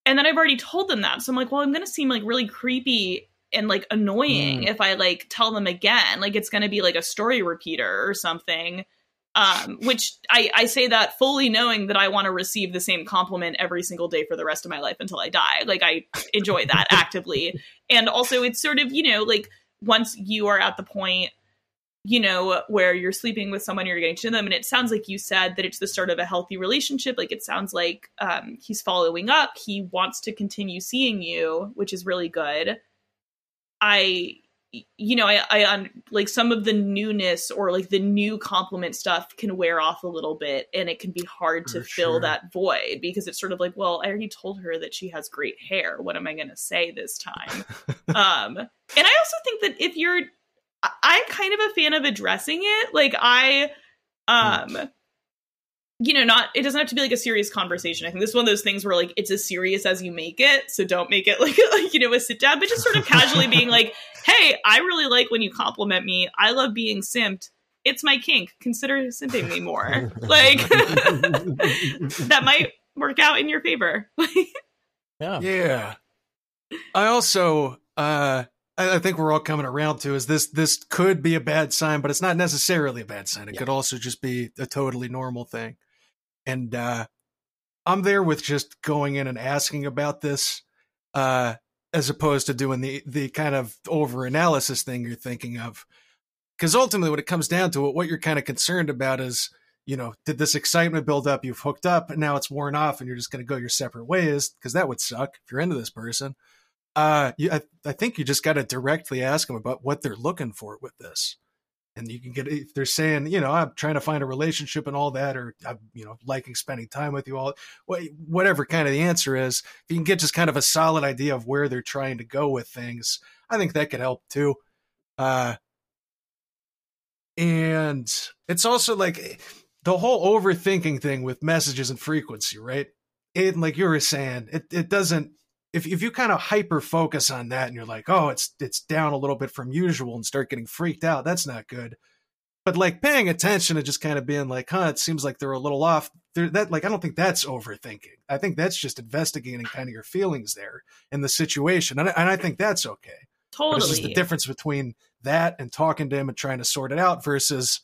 and then i've already told them that. So i'm like well i'm gonna seem like really creepy and like annoying mm. if i like tell them again. Like it's gonna be like a story repeater or something um which i i say that fully knowing that i want to receive the same compliment every single day for the rest of my life until i die like i enjoy that actively and also it's sort of you know like once you are at the point you know, where you're sleeping with someone, you're getting to know them, and it sounds like you said that it's the start of a healthy relationship. Like it sounds like um, he's following up. He wants to continue seeing you, which is really good. I, you know, I, I like some of the newness or like the new compliment stuff can wear off a little bit, and it can be hard to fill sure. that void because it's sort of like, well, I already told her that she has great hair. What am I going to say this time? um, and I also think that if you're I'm kind of a fan of addressing it. Like I um you know, not it doesn't have to be like a serious conversation. I think this is one of those things where like it's as serious as you make it, so don't make it like, like you know, a sit down, but just sort of casually being like, "Hey, I really like when you compliment me. I love being simped. It's my kink. Consider simping me more." like that might work out in your favor. yeah Yeah. I also uh I, I think we're all coming around to is this this could be a bad sign, but it's not necessarily a bad sign. It Yeah. could also just be a totally normal thing. And uh I'm there with just going in and asking about this, uh, as opposed to doing the the kind of over analysis thing you're thinking of. Because ultimately, when it comes down to it, what you're kind of concerned about is, you know, did this excitement build up? You've hooked up, and now it's worn off, and you're just going to go your separate ways. Because that would suck if you're into this person. Uh, you, I, I think you just got to directly ask them about what they're looking for with this and you can get if they're saying you know i'm trying to find a relationship and all that or i'm you know liking spending time with you all whatever kind of the answer is if you can get just kind of a solid idea of where they're trying to go with things i think that could help too. Uh and it's also like the whole overthinking thing with messages and frequency right? It like you were saying it, it doesn't if, if you kind of hyper focus on that and you're like, oh, it's it's down a little bit from usual and start getting freaked out, that's not good. But like paying attention and just kind of being like, huh, it seems like they're a little off. They're, that like I don't think that's overthinking. I think that's just investigating kind of your feelings there in the situation, and I, and I think that's okay. But totally. It's just the difference between that and talking to him and trying to sort it out versus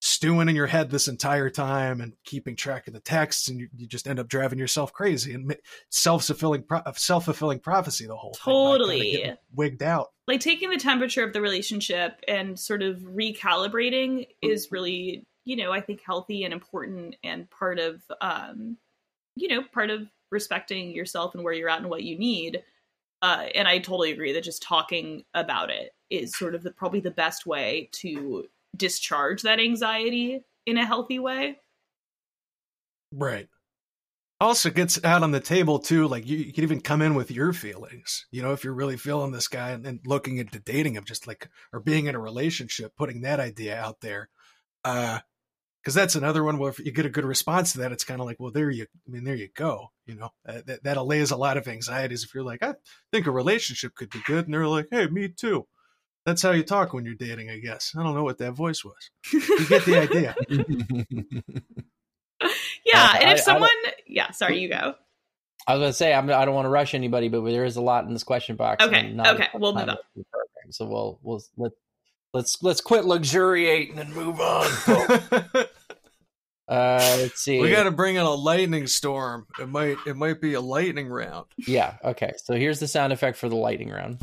stewing in your head this entire time and keeping track of the texts and you, you just end up driving yourself crazy and self-fulfilling pro- self-fulfilling prophecy the whole thing, like, Totally. wigged out. Like taking the temperature of the relationship and sort of recalibrating is really you know i think healthy and important and part of um you know part of respecting yourself and where you're at and what you need. Uh and i totally agree that just talking about it is sort of the probably the best way to discharge that anxiety in a healthy way Right. Also gets out on the table too. Like you, you can even come in with your feelings. You know, if you're really feeling this guy and, and looking into dating him, just like or being in a relationship, putting that idea out there. Uh, because that's another one where if you get a good response to that, it's kind of like, well, there you, I mean, there you go. You know, uh, that that allays a lot of anxieties. If you're like, I think a relationship could be good, and they're like, hey, me too. That's how you talk when you're dating, I guess. I don't know what that voice was. You get the idea. yeah Uh, and if I someone yeah sorry you go I was going to say I'm, I don't want to rush anybody, but there is a lot in this question box. Okay, not okay, we'll time move on. to do the program. So we'll we'll let let's let's quit luxuriating and move on. folks. uh, let's see. we got to bring in a lightning storm. It might it might be a lightning round. yeah. Okay. So here's the sound effect for the lightning round.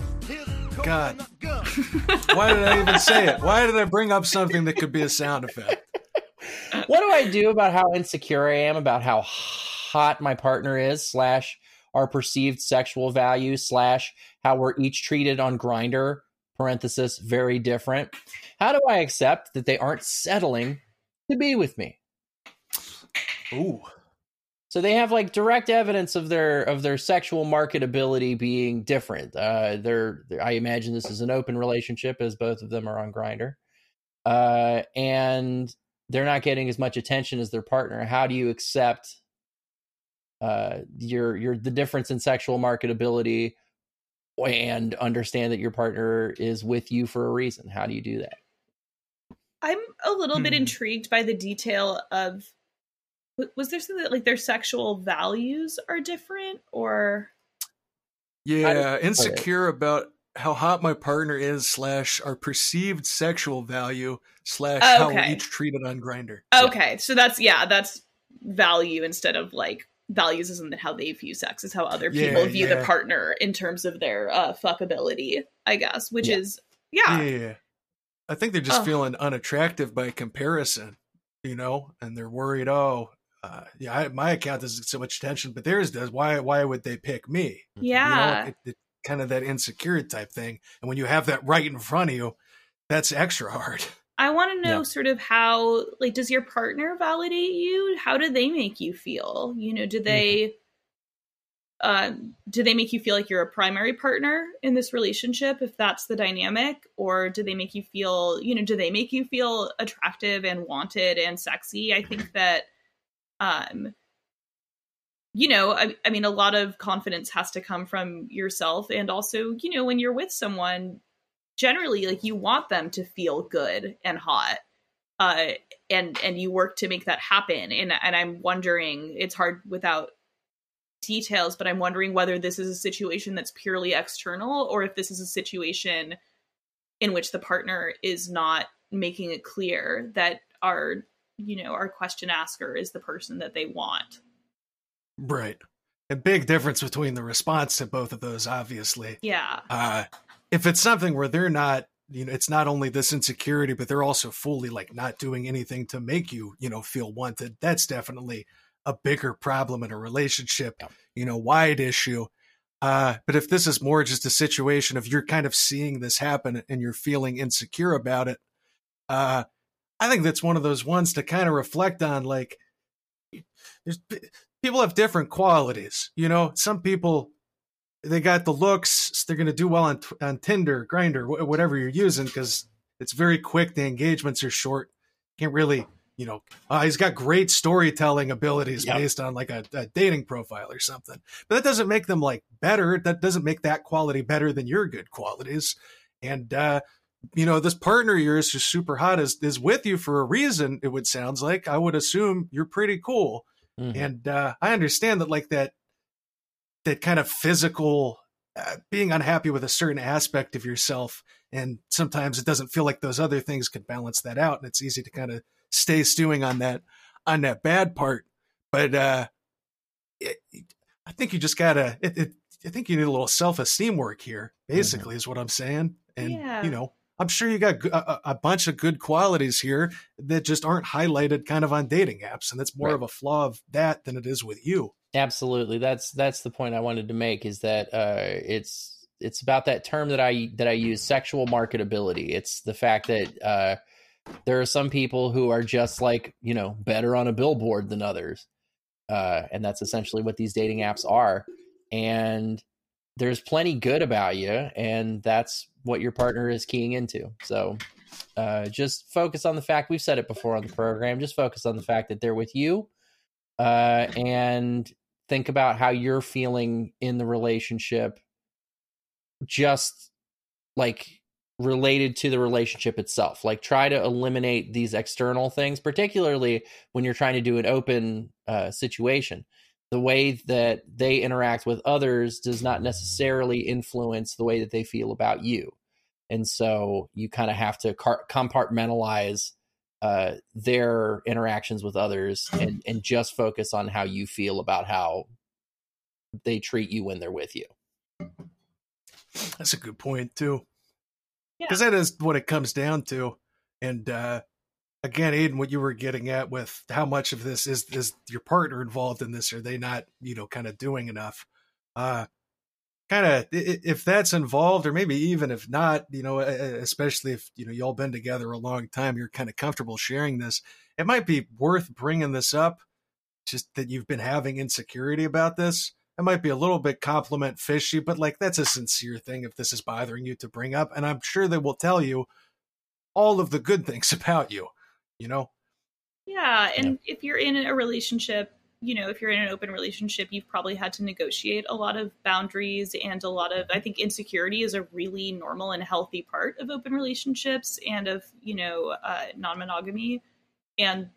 God. Why did I even say it? Why did I bring up something that could be a sound effect? what do I do about how insecure I am about how hot my partner is slash our perceived sexual value slash how we're each treated on Grindr parenthesis very different how do I accept that they aren't settling to be with me Ooh. So they have like direct evidence of their of their sexual marketability being different. Uh they're, they're- i imagine this is an open relationship as both of them are on Grindr uh and they're not getting as much attention as their partner. How do you accept uh your your the difference in sexual marketability and understand that your partner is with you for a reason? How do you do that? I'm a little bit Hmm. intrigued by the detail of w- was there something that like their sexual values are different or Yeah, insecure about how hot my partner is slash our perceived sexual value slash how we're Okay. each treated on Grindr. okay so that's yeah that's value instead of like values isn't how they view sex is how other people Yeah, view yeah. the partner in terms of their uh fuckability i guess which Yeah. is yeah Yeah. I think they're just Ugh. feeling unattractive by comparison, you know, and they're worried, oh, uh, yeah, I, my account doesn't get so much attention, but theirs does. Why why would they pick me? yeah You know, it, it, kind of that insecure type thing. And when you have that right in front of you, that's extra hard. I want to know Yeah. sort of how, like, does your partner validate you? How do they make you feel? You know, do they, um, do they make you feel like you're a primary partner in this relationship, if that's the dynamic, or do they make you feel, you know, do they make you feel attractive and wanted and sexy? I think that, um, you know, I, I mean, a lot of confidence has to come from yourself, and also, you know, when you're with someone, generally like you want them to feel good and hot uh and and you work to make that happen. And and i'm wondering it's hard without details but i'm wondering whether this is a situation that's purely external or if this is a situation in which the partner is not making it clear that our you know our question asker is the person that they want Right. A big difference between the response to both of those, obviously. yeah Uh, if it's something where they're not, you know, it's not only this insecurity, but they're also fully like not doing anything to make you, you know, feel wanted. That's definitely a bigger problem in a relationship, Yeah. you know, wide issue. Uh, but if this is more just a situation of you're kind of seeing this happen and you're feeling insecure about it, uh, I think that's one of those ones to kind of reflect on. Like, there's people have different qualities. You know, some people they got the looks. They're going to do well on on Tinder, Grindr, whatever you're using, because it's very quick. The engagements are short. Can't really, you know, uh, he's got great storytelling abilities Yep. based on like a, a dating profile or something. But that doesn't make them like better. That doesn't make that quality better than your good qualities. And uh, you know, this partner of yours who's super hot is is with you for a reason. It would sounds like I would assume you're pretty cool Mhm. and uh, I understand that like that that kind of physical uh, being unhappy with a certain aspect of yourself, and sometimes it doesn't feel like those other things could balance that out, and it's easy to kind of stay stewing on that on that bad part. But uh, it, I think you just gotta. It, it, I think you need a little self esteem work here. Basically, mm-hmm. is what I'm saying. And yeah. you know, I'm sure you got a, a, bunch of good qualities here that just aren't highlighted kind of on dating apps, and that's more right. of a flaw of that than it is with you. Absolutely, that's that's the point I wanted to make. Is that uh, it's it's about that term that I that I use, sexual marketability. It's the fact that uh, there are some people who are just like you know better on a billboard than others, uh, and that's essentially what these dating apps are. And there's plenty good about you, and that's what your partner is keying into. So uh, just focus on the fact we've said it before on the program. Just focus on the fact that they're with you, uh, and think about how you're feeling in the relationship. Just like related to the relationship itself. Like try to eliminate these external things, particularly when you're trying to do an open uh, situation the way that they interact with others does not necessarily influence the way that they feel about you. And so you kind of have to compartmentalize uh, their interactions with others and, and just focus on how you feel about how they treat you when they're with you. That's a good point, too. Because yeah. that is what it comes down to. And uh, again, Aiden, what you were getting at with how much of this is is your partner involved in this? Are they not, you know, kind of doing enough? Uh, kind of if that's involved, or maybe even if not, you know, especially if you know y'all been together a long time, you're kind of comfortable sharing this. It might be worth bringing this up, just that you've been having insecurity about this. It might be a little bit compliment fishy, but like that's a sincere thing if this is bothering you to bring up, and I'm sure they will tell you all of the good things about you you know? Yeah. And yeah. if you're in a relationship, you know, if you're in an open relationship, you've probably had to negotiate a lot of boundaries and a lot of, I think, insecurity is a really normal and healthy part of open relationships and of, you know, uh, non monogamy. And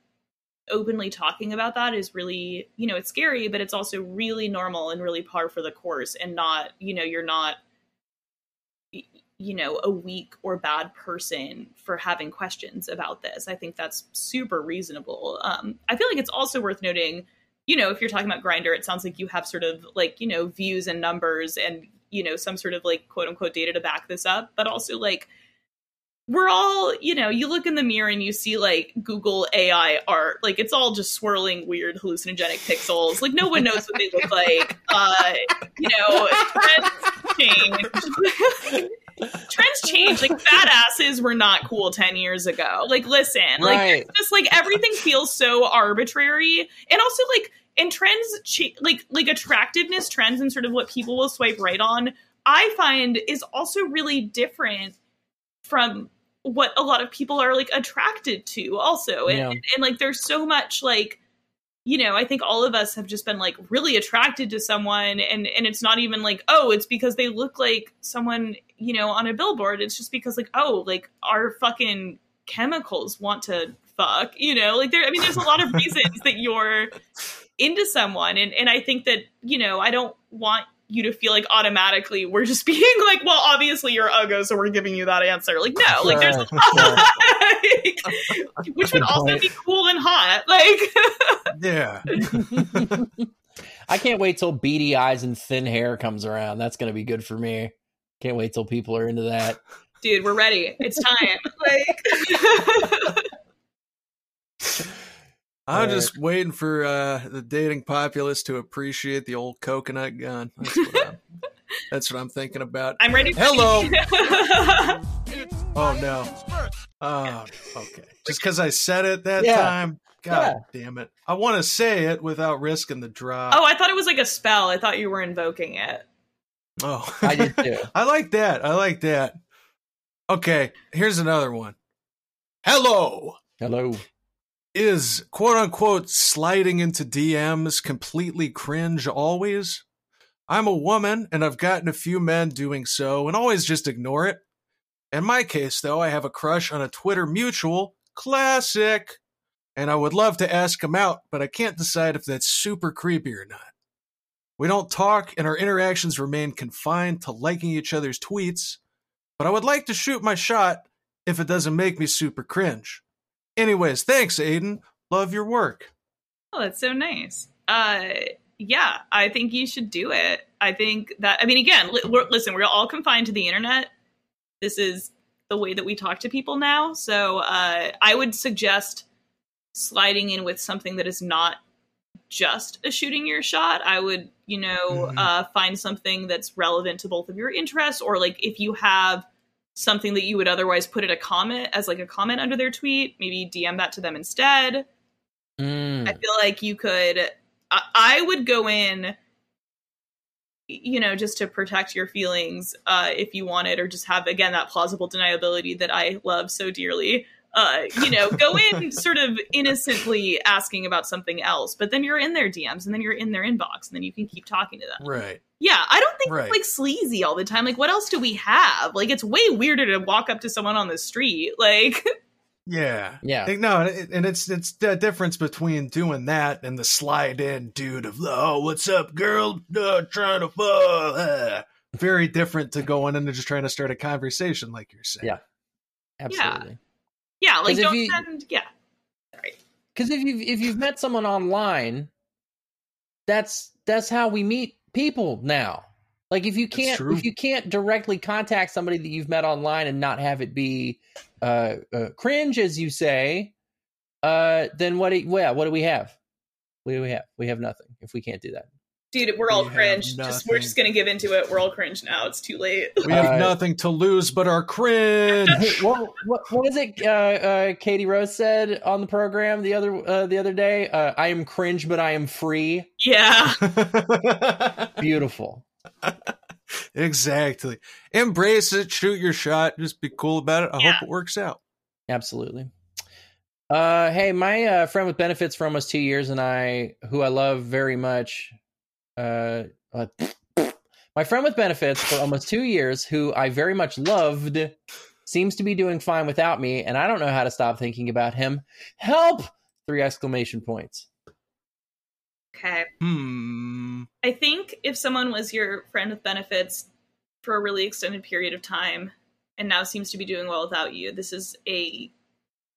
openly talking about that is really, you know, it's scary, but it's also really normal and really par for the course and not, you know, you're not you know, a weak or bad person for having questions about this. I think that's super reasonable. Um, I feel like it's also worth noting, you know, if you're talking about Grindr, it sounds like you have sort of like, you know, views and numbers and, you know, some sort of like quote unquote data to back this up, but also like, we're all, you know, you look in the mirror and you see like Google AI art, like it's all just swirling weird hallucinogenic pixels. Like no one knows what they look like. Uh, you know, trends change. trends change. Like fat asses were not cool 10 years ago. Like listen, right. like just like everything feels so arbitrary. And also like and trends cha- like like attractiveness trends and sort of what people will swipe right on, I find is also really different from what a lot of people are like attracted to also and, yeah. and, and like there's so much like you know i think all of us have just been like really attracted to someone and and it's not even like oh it's because they look like someone you know on a billboard. It's just because like oh like our fucking chemicals want to fuck you know? Like there i mean there's a lot of reasons that you're into someone and and i think that you know i don't want you to feel like automatically we're just being like, well, obviously you're uggo, so we're giving you that answer. Like, no, like there's like, which would also be cool and hot. Like, yeah. I can't wait till beady eyes and thin hair comes around. That's gonna be good for me. Can't wait till people are into that. Dude, we're ready. It's time. like I'm just waiting for uh, the dating populace to appreciate the old coconut gun. That's what I'm, that's what I'm thinking about. I'm ready. Hello. oh no. Oh, okay. Just because I said it that yeah. time. God yeah. damn it! I want to say it without risking the drop. Oh, I thought it was like a spell. I thought you were invoking it. Oh, I did too. I like that. I like that. Okay, here's another one. Hello. Hello is quote unquote sliding into DMs completely cringe always? I'm a woman and I've gotten a few men doing so and always just ignore it. In my case, though, I have a crush on a Twitter mutual, classic, and I would love to ask him out, but I can't decide if that's super creepy or not. We don't talk, and our interactions remain confined to liking each other's tweets, but I would like to shoot my shot if it doesn't make me super cringe. Anyways, thanks, Aiden. Love your work. Oh, that's so nice. Uh, yeah, I think you should do it. I think that, I mean, again, li- we're, listen, we're all confined to the internet. This is the way that we talk to people now. So uh, I would suggest sliding in with something that is not just a shooting your shot. I would, you know, Mhm. uh, find something that's relevant to both of your interests, or like if you have something that you would otherwise put in a comment as like a comment under their tweet, maybe DM that to them instead. Mm. I feel like you could. I, I would go in, you know, just to protect your feelings uh, if you wanted, or just have again that plausible deniability that I love so dearly. Uh, you know, go in sort of innocently asking about something else, but then you're in their DMs and then you're in their inbox and then you can keep talking to them. Right. Yeah, I don't think Right. it's like sleazy all the time. Like, what else do we have? Like, it's way weirder to walk up to someone on the street. Like, Yeah. Yeah. Like, no, and and it's it's the difference between doing that and the slide in dude of oh what's up girl uh, trying to fall uh." very different to going in and just trying to start a conversation like you're saying. Yeah. Absolutely. yeah, like 'Cause if don't you- send. Yeah, Because if you've if you've met someone online, that's that's how we meet people now. Like if you can't if you can't directly contact somebody that you've met online and not have it be uh, uh cringe as you say, uh then what do well, what do we have? What do we have? We have nothing if we can't do that. Dude, we're all We cringe. Just we're just gonna give into it. We're all cringe now. It's too late. We have Uh, nothing to lose but our cringe. Hey, what, what what was it? Uh, uh, Katie Rose said on the program the other uh, the other day. Uh, I am cringe, but I am free. Yeah, Beautiful. exactly. Embrace it, shoot your shot, just be cool about it. I Yeah. hope it works out. Absolutely. Uh, hey, my uh, friend with benefits for almost two years, and I, who I love very much, uh, uh, my friend with benefits for almost two years, who I very much loved, seems to be doing fine without me, and I don't know how to stop thinking about him. Help! Three exclamation points. okay. Hmm. I think if someone was your friend with benefits for a really extended period of time and now seems to be doing well without you, this is a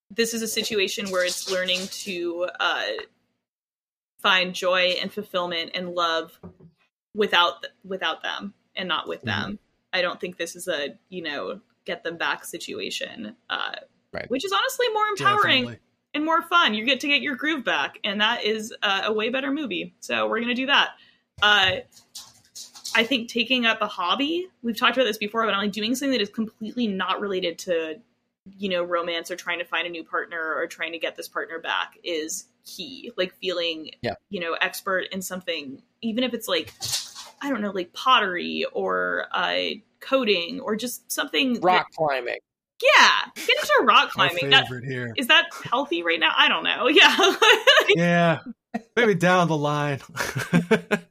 this is a situation where it's learning to uh, find joy and fulfillment and love without without them and not with them. I don't think this is a you know get them back situation, uh, Right. which is honestly more empowering Definitely. and more fun. You get to get your groove back, and that is uh, a way better movie. So we're gonna do that. Uh, I think taking up a hobby. We've talked about this before, but I'm like doing something that is completely not related to, you know, romance or trying to find a new partner or trying to get this partner back is key. Like feeling, Yeah. you know, expert in something, even if it's like, I don't know, like pottery or uh, coding or just something. that- Rock climbing. yeah, get into rock My climbing. That, favorite here. is that healthy right now? I don't know. Yeah. yeah. Maybe down the line.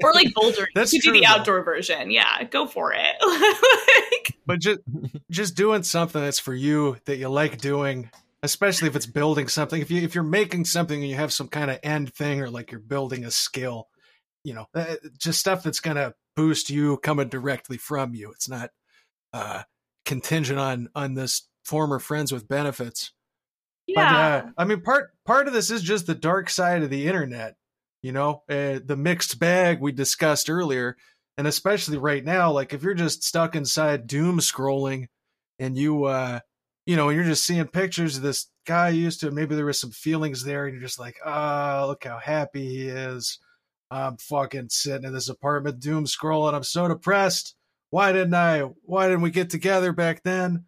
or like bouldering. That's you could do true, the though. outdoor version. Yeah, go for it. like, but just just doing something that's for you that you like doing especially if it's building something. If you if you're making something and you have some kind of end thing or like you're building a skill you know uh, just stuff that's going to boost you coming directly from you. It's not uh contingent on on this former friends with benefits. But yeah. uh, i mean part part of this is just the dark side of the internet you know uh, the mixed bag we discussed earlier. And especially right now like if you're just stuck inside doom scrolling and you uh you know you're just seeing pictures of this guy used to maybe there was some feelings there and you're just like oh look how happy he is. I'm fucking sitting in this apartment doom scrolling i'm so depressed. Why didn't i why didn't we get together back then?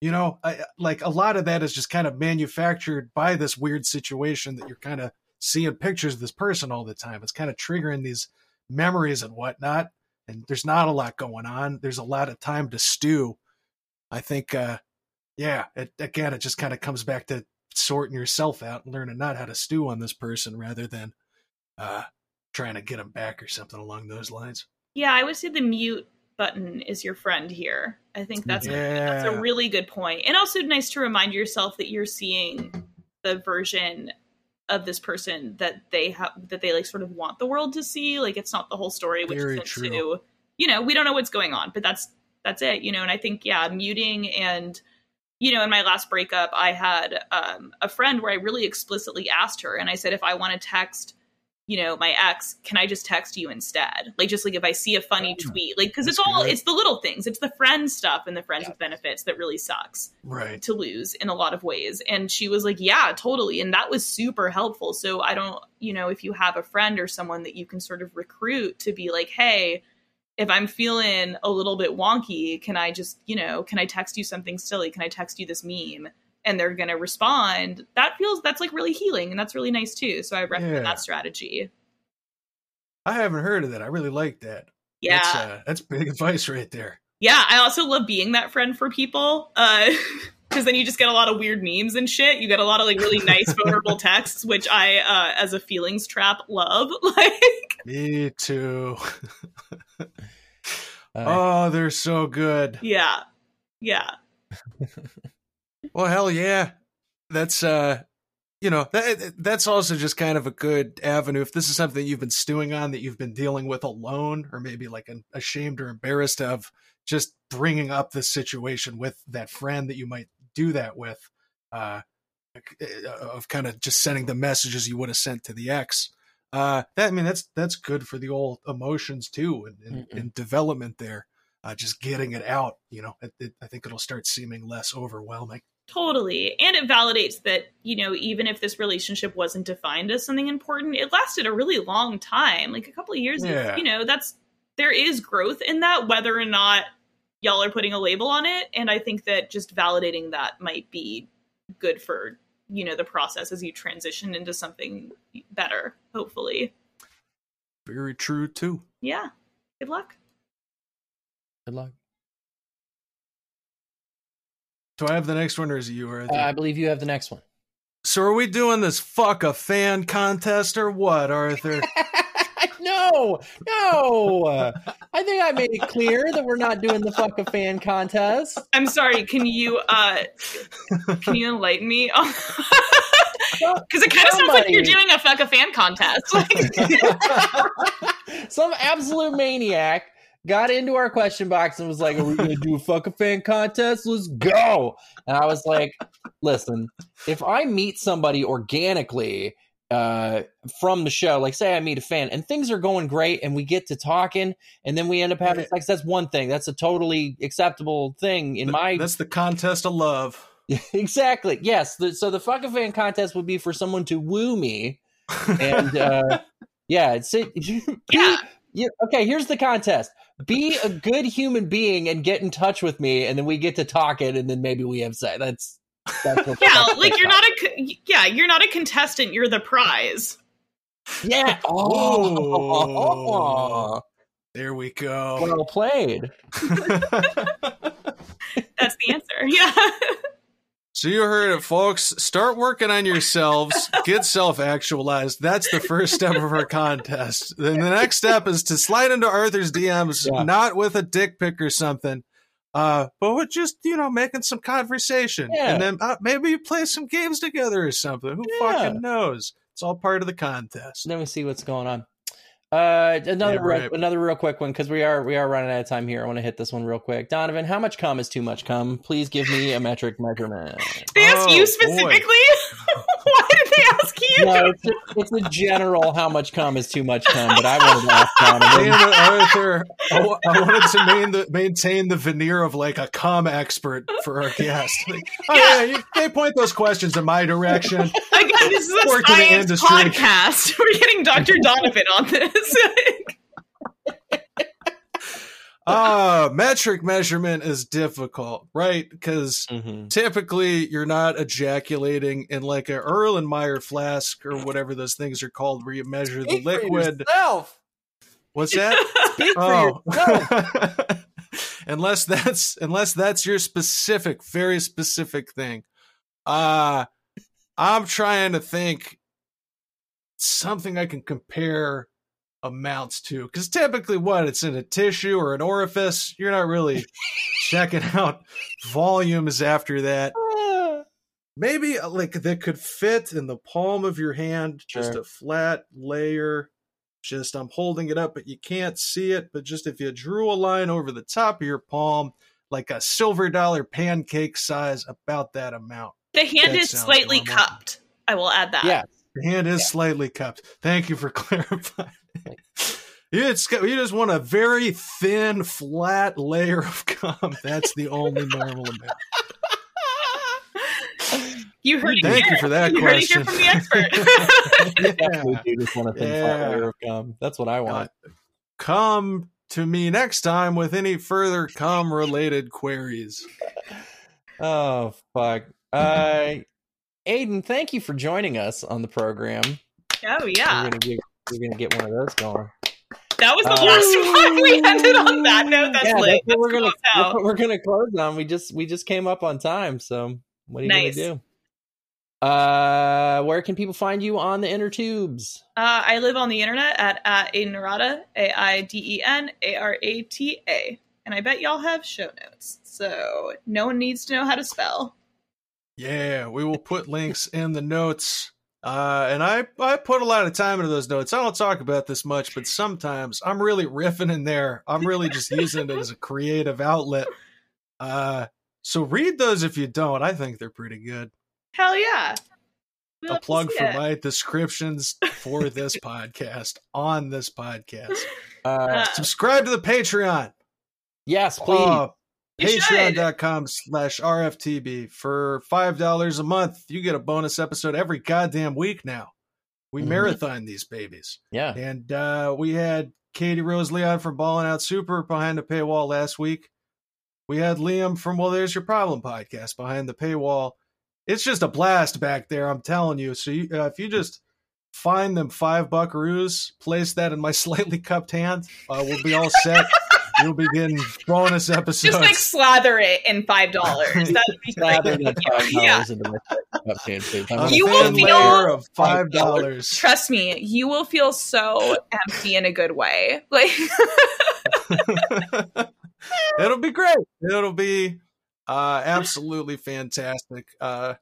You know I, like a lot of that is just kind of manufactured by this weird situation that you're kind of seeing pictures of this person all the time. It's kind of triggering these memories and whatnot and there's not a lot going on. There's a lot of time to stew. I think uh yeah it, again it just kind of comes back to sorting yourself out and learning not how to stew on this person rather than uh trying to get them back or something along those lines Yeah, I would say the mute button is your friend here. I think that's a, that's a really good. And also nice to remind yourself that you're seeing the version of this person that they have that they like sort of want the world to see. Like it's not the whole story, which Very is true. you know we don't know what's going on, but that's that's it. You know, and I think yeah, muting and you know, in my last breakup, I had um, a friend where I really explicitly asked her, and I said, if I want to text, you know, my ex, can I just text you instead? Like, just like if I see a funny tweet, like, because it's all, good. it's the little things, it's the friend stuff and the friends with benefits that really sucks Right. to lose in a lot of ways. And she was like, yeah, totally. And that was super helpful. So I don't, you know, if you have a friend or someone that you can sort of recruit to be like, hey, if I'm feeling a little bit wonky, can I just, you know, can I text you something silly? Can I text you this meme? And they're going to respond. That feels, that's like really healing and that's really nice too. So I recommend Yeah. that strategy. I haven't heard of that. I really like that. Yeah. That's, uh, that's big advice right there. yeah. I also love being that friend for people. Uh, because then you just get a lot of weird memes and shit. You get a lot of like really nice vulnerable texts, which I, uh, as a feelings trap, love. Like, Me too. Uh, Oh, they're so good. yeah, yeah, Well, hell yeah. That's uh you know, that that's also just kind of a good avenue if this is something you've been stewing on that you've been dealing with alone or maybe like an, ashamed or embarrassed of just bringing up this situation with that friend that you might do that with uh of kind of just sending the messages you would have sent to the ex. Uh that I mean that's that's good for the old emotions too and, and, and development there. Uh, just getting it out, you know, it, it, I think it'll start seeming less overwhelming. totally. And it validates that you know, even if this relationship wasn't defined as something important, it lasted a really long time, like a couple of years. Yeah. You know, that's there is growth in that, whether or not y'all are putting a label on it. And I think that just validating that might be good for you know the process as you transition into something better. Hopefully, Very true too. yeah. Good luck. good luck. Do I have the next one or is it you? Arthur? Uh, I believe you have the next one. so are we doing this fuck a fan contest or what, Arthur? no, no. I think I made it clear that we're not doing the fuck a fan contest. I'm sorry. Can you uh can you enlighten me? Because it kind of sounds like you're doing a fuck a fan contest. Like, Some absolute maniac got into our question box and was like, Are we going to do a fuck a fan contest? Let's go. And I was like, Listen, if I meet somebody organically uh, from the show, like say I meet a fan and things are going great and we get to talking and then we end up having sex, that's one thing. That's a totally acceptable thing in my That's the contest of love. exactly. Yes. The, so the fuck a fan contest would be for someone to woo me, and uh, yeah, it's it. Yeah. Yeah, okay, here's the contest. Be a good human being and get in touch with me, and then we get to talk it, and then maybe we have sex. That's that's what yeah, like what you're not a yeah, you're not a contestant. You're the prize. about. yeah. Oh. oh, There we go. well played. That's the answer. Yeah. so you heard it, folks. Start working on yourselves. Get self-actualized. That's the first step of our contest. Then the next step is to slide into Arthur's DMs, Yeah. not with a dick pic or something. Uh, but with just you know making some conversation, Yeah. and then uh, maybe you play some games together or something. Who Yeah. fucking knows? It's all part of the contest. Then we see what's going on. Uh, another Yeah, real, right. another real quick one because we are we are running out of time here. I want to hit this one real quick. Donovan, how much cum is too much cum? Please give me a metric measurement. They asked Oh, you specifically. Why did they ask you? no, it's a, it's a general how much cum is too much cum, but I wanted to ask Donovan. Arthur. I, I wanted to main the, maintain the veneer of like a com expert for our guest. Like, oh, yeah, you, they point those questions in my direction. Again, this is a Work in the science podcast. We're getting Dr. Donovan on this. Uh, metric measurement is difficult, right? Because Mhm. typically you're not ejaculating in like a Erlenmeyer flask or whatever those things are called where you measure the Speak for liquid. yourself. What's that? Speak Oh. yourself. unless that's unless that's your specific, very specific thing. Uh I'm trying to think something I can compare amounts to. Because typically what it's in a tissue or an orifice, you're not really checking out volumes after that. maybe uh, like that could fit in the palm of your hand, just Sure. a flat layer. Just I'm holding it up, but you can't see it. But just if you drew a line over the top of your palm, like a silver dollar pancake size, about that amount. The hand That is slightly normal. cupped. I will add that. Yeah. The hand is slightly cupped. Thank you for clarifying. You just, you just want a very thin, flat layer of cum. That's the only normal amount. You heard it Thank here. you for that you question. heard it here from the expert. Definitely just want a thin flat layer of cum. That's what I want. Come to me next time with any further cum related queries. Oh fuck. Uh Aiden, thank you for joining us on the program. oh We're yeah, gonna get we're gonna get one of those going. that was the Uh, last one. We ended on that note. That's yeah, lit. that's what we're Let's gonna close that's what we're gonna close on. We just we just came up on time, so what are you Nice. gonna do? Uh where can people find you on the inner tubes? Uh, I live on the internet at, at Aiden Arata, A I D E N A R A T A. And I bet y'all have show notes. So no one needs to know how to spell. Yeah, we will put links in the notes. Uh, and I, I put a lot of time into those notes. I don't talk about this much, but sometimes I'm really riffing in there. I'm really just using it as a creative outlet. Uh, so read those if you don't. I think they're pretty good. Hell yeah. We A plug for it. my descriptions for this podcast on this podcast. Uh Uh, Subscribe to the Patreon. yes, please. Uh, You should. Patreon.com slash RFTB. For $5 a month, you get a bonus episode every goddamn week now. We Mhm. marathon these babies. yeah. And uh, we had Katie Rose Leon from Balling Out Super behind the paywall last week. We had Liam from Well, There's Your Problem podcast behind the paywall. It's just a blast back there, I'm telling you. So you, uh, if you just find them five buckaroos, place that in my slightly cupped hand, uh, we'll be all set. You'll be getting bonus episodes. Just like slather it in $5. That'd be Slather great. that five Yeah. dollars into my cup can too. I'm a gonna- You will feel- layer of five dollars. Trust me, you will feel so empty in a good way. Like It'll be great. It'll be uh, absolutely fantastic. Uh,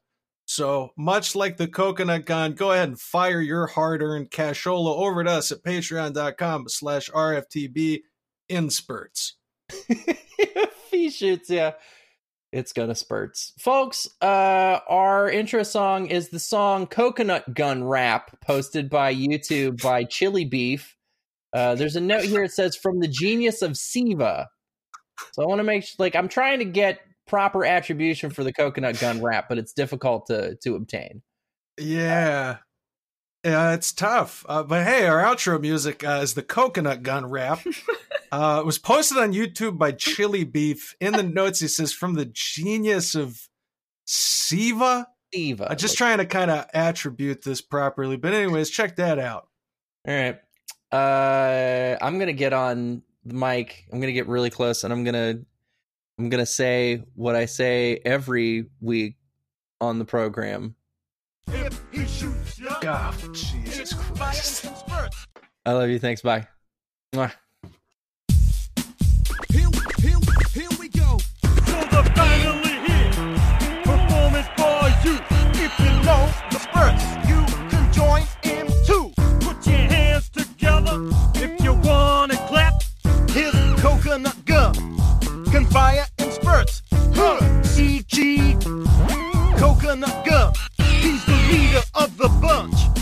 so much like the coconut gun, go ahead and fire your hard-earned cashola over to us at patreon.com slash RFTB in spurts. he shoots you, it's gonna spurts. Folks, uh our intro song is the song Coconut Gun Rap, posted by YouTube by Chili Beef. Uh there's a note here it says from the genius of Siva. So I want to make sure like I'm trying to get proper attribution for the coconut gun rap, but it's difficult to to obtain. Yeah. Yeah, it's tough. Uh, but hey, our outro music uh, is the coconut gun rap. uh, it was posted on YouTube by Chili Beef. In the notes, he says, from the genius of Siva. Siva. I'm just trying to kind of attribute this properly. But anyways, check that out. All right. Uh I'm going to get on the mic. I'm going to get really close and I'm going to I'm going to say what I say every week on the program. If he shoots ya, God, Jesus Christ. fire and spurts. I love you. Thanks. Bye. Mwah. Here, here, here we go. So the finally here. Performance for you. If you know the spurts, you can join in too. Put your hands together if you wanna clap. His coconut gun can fire in of the bunch.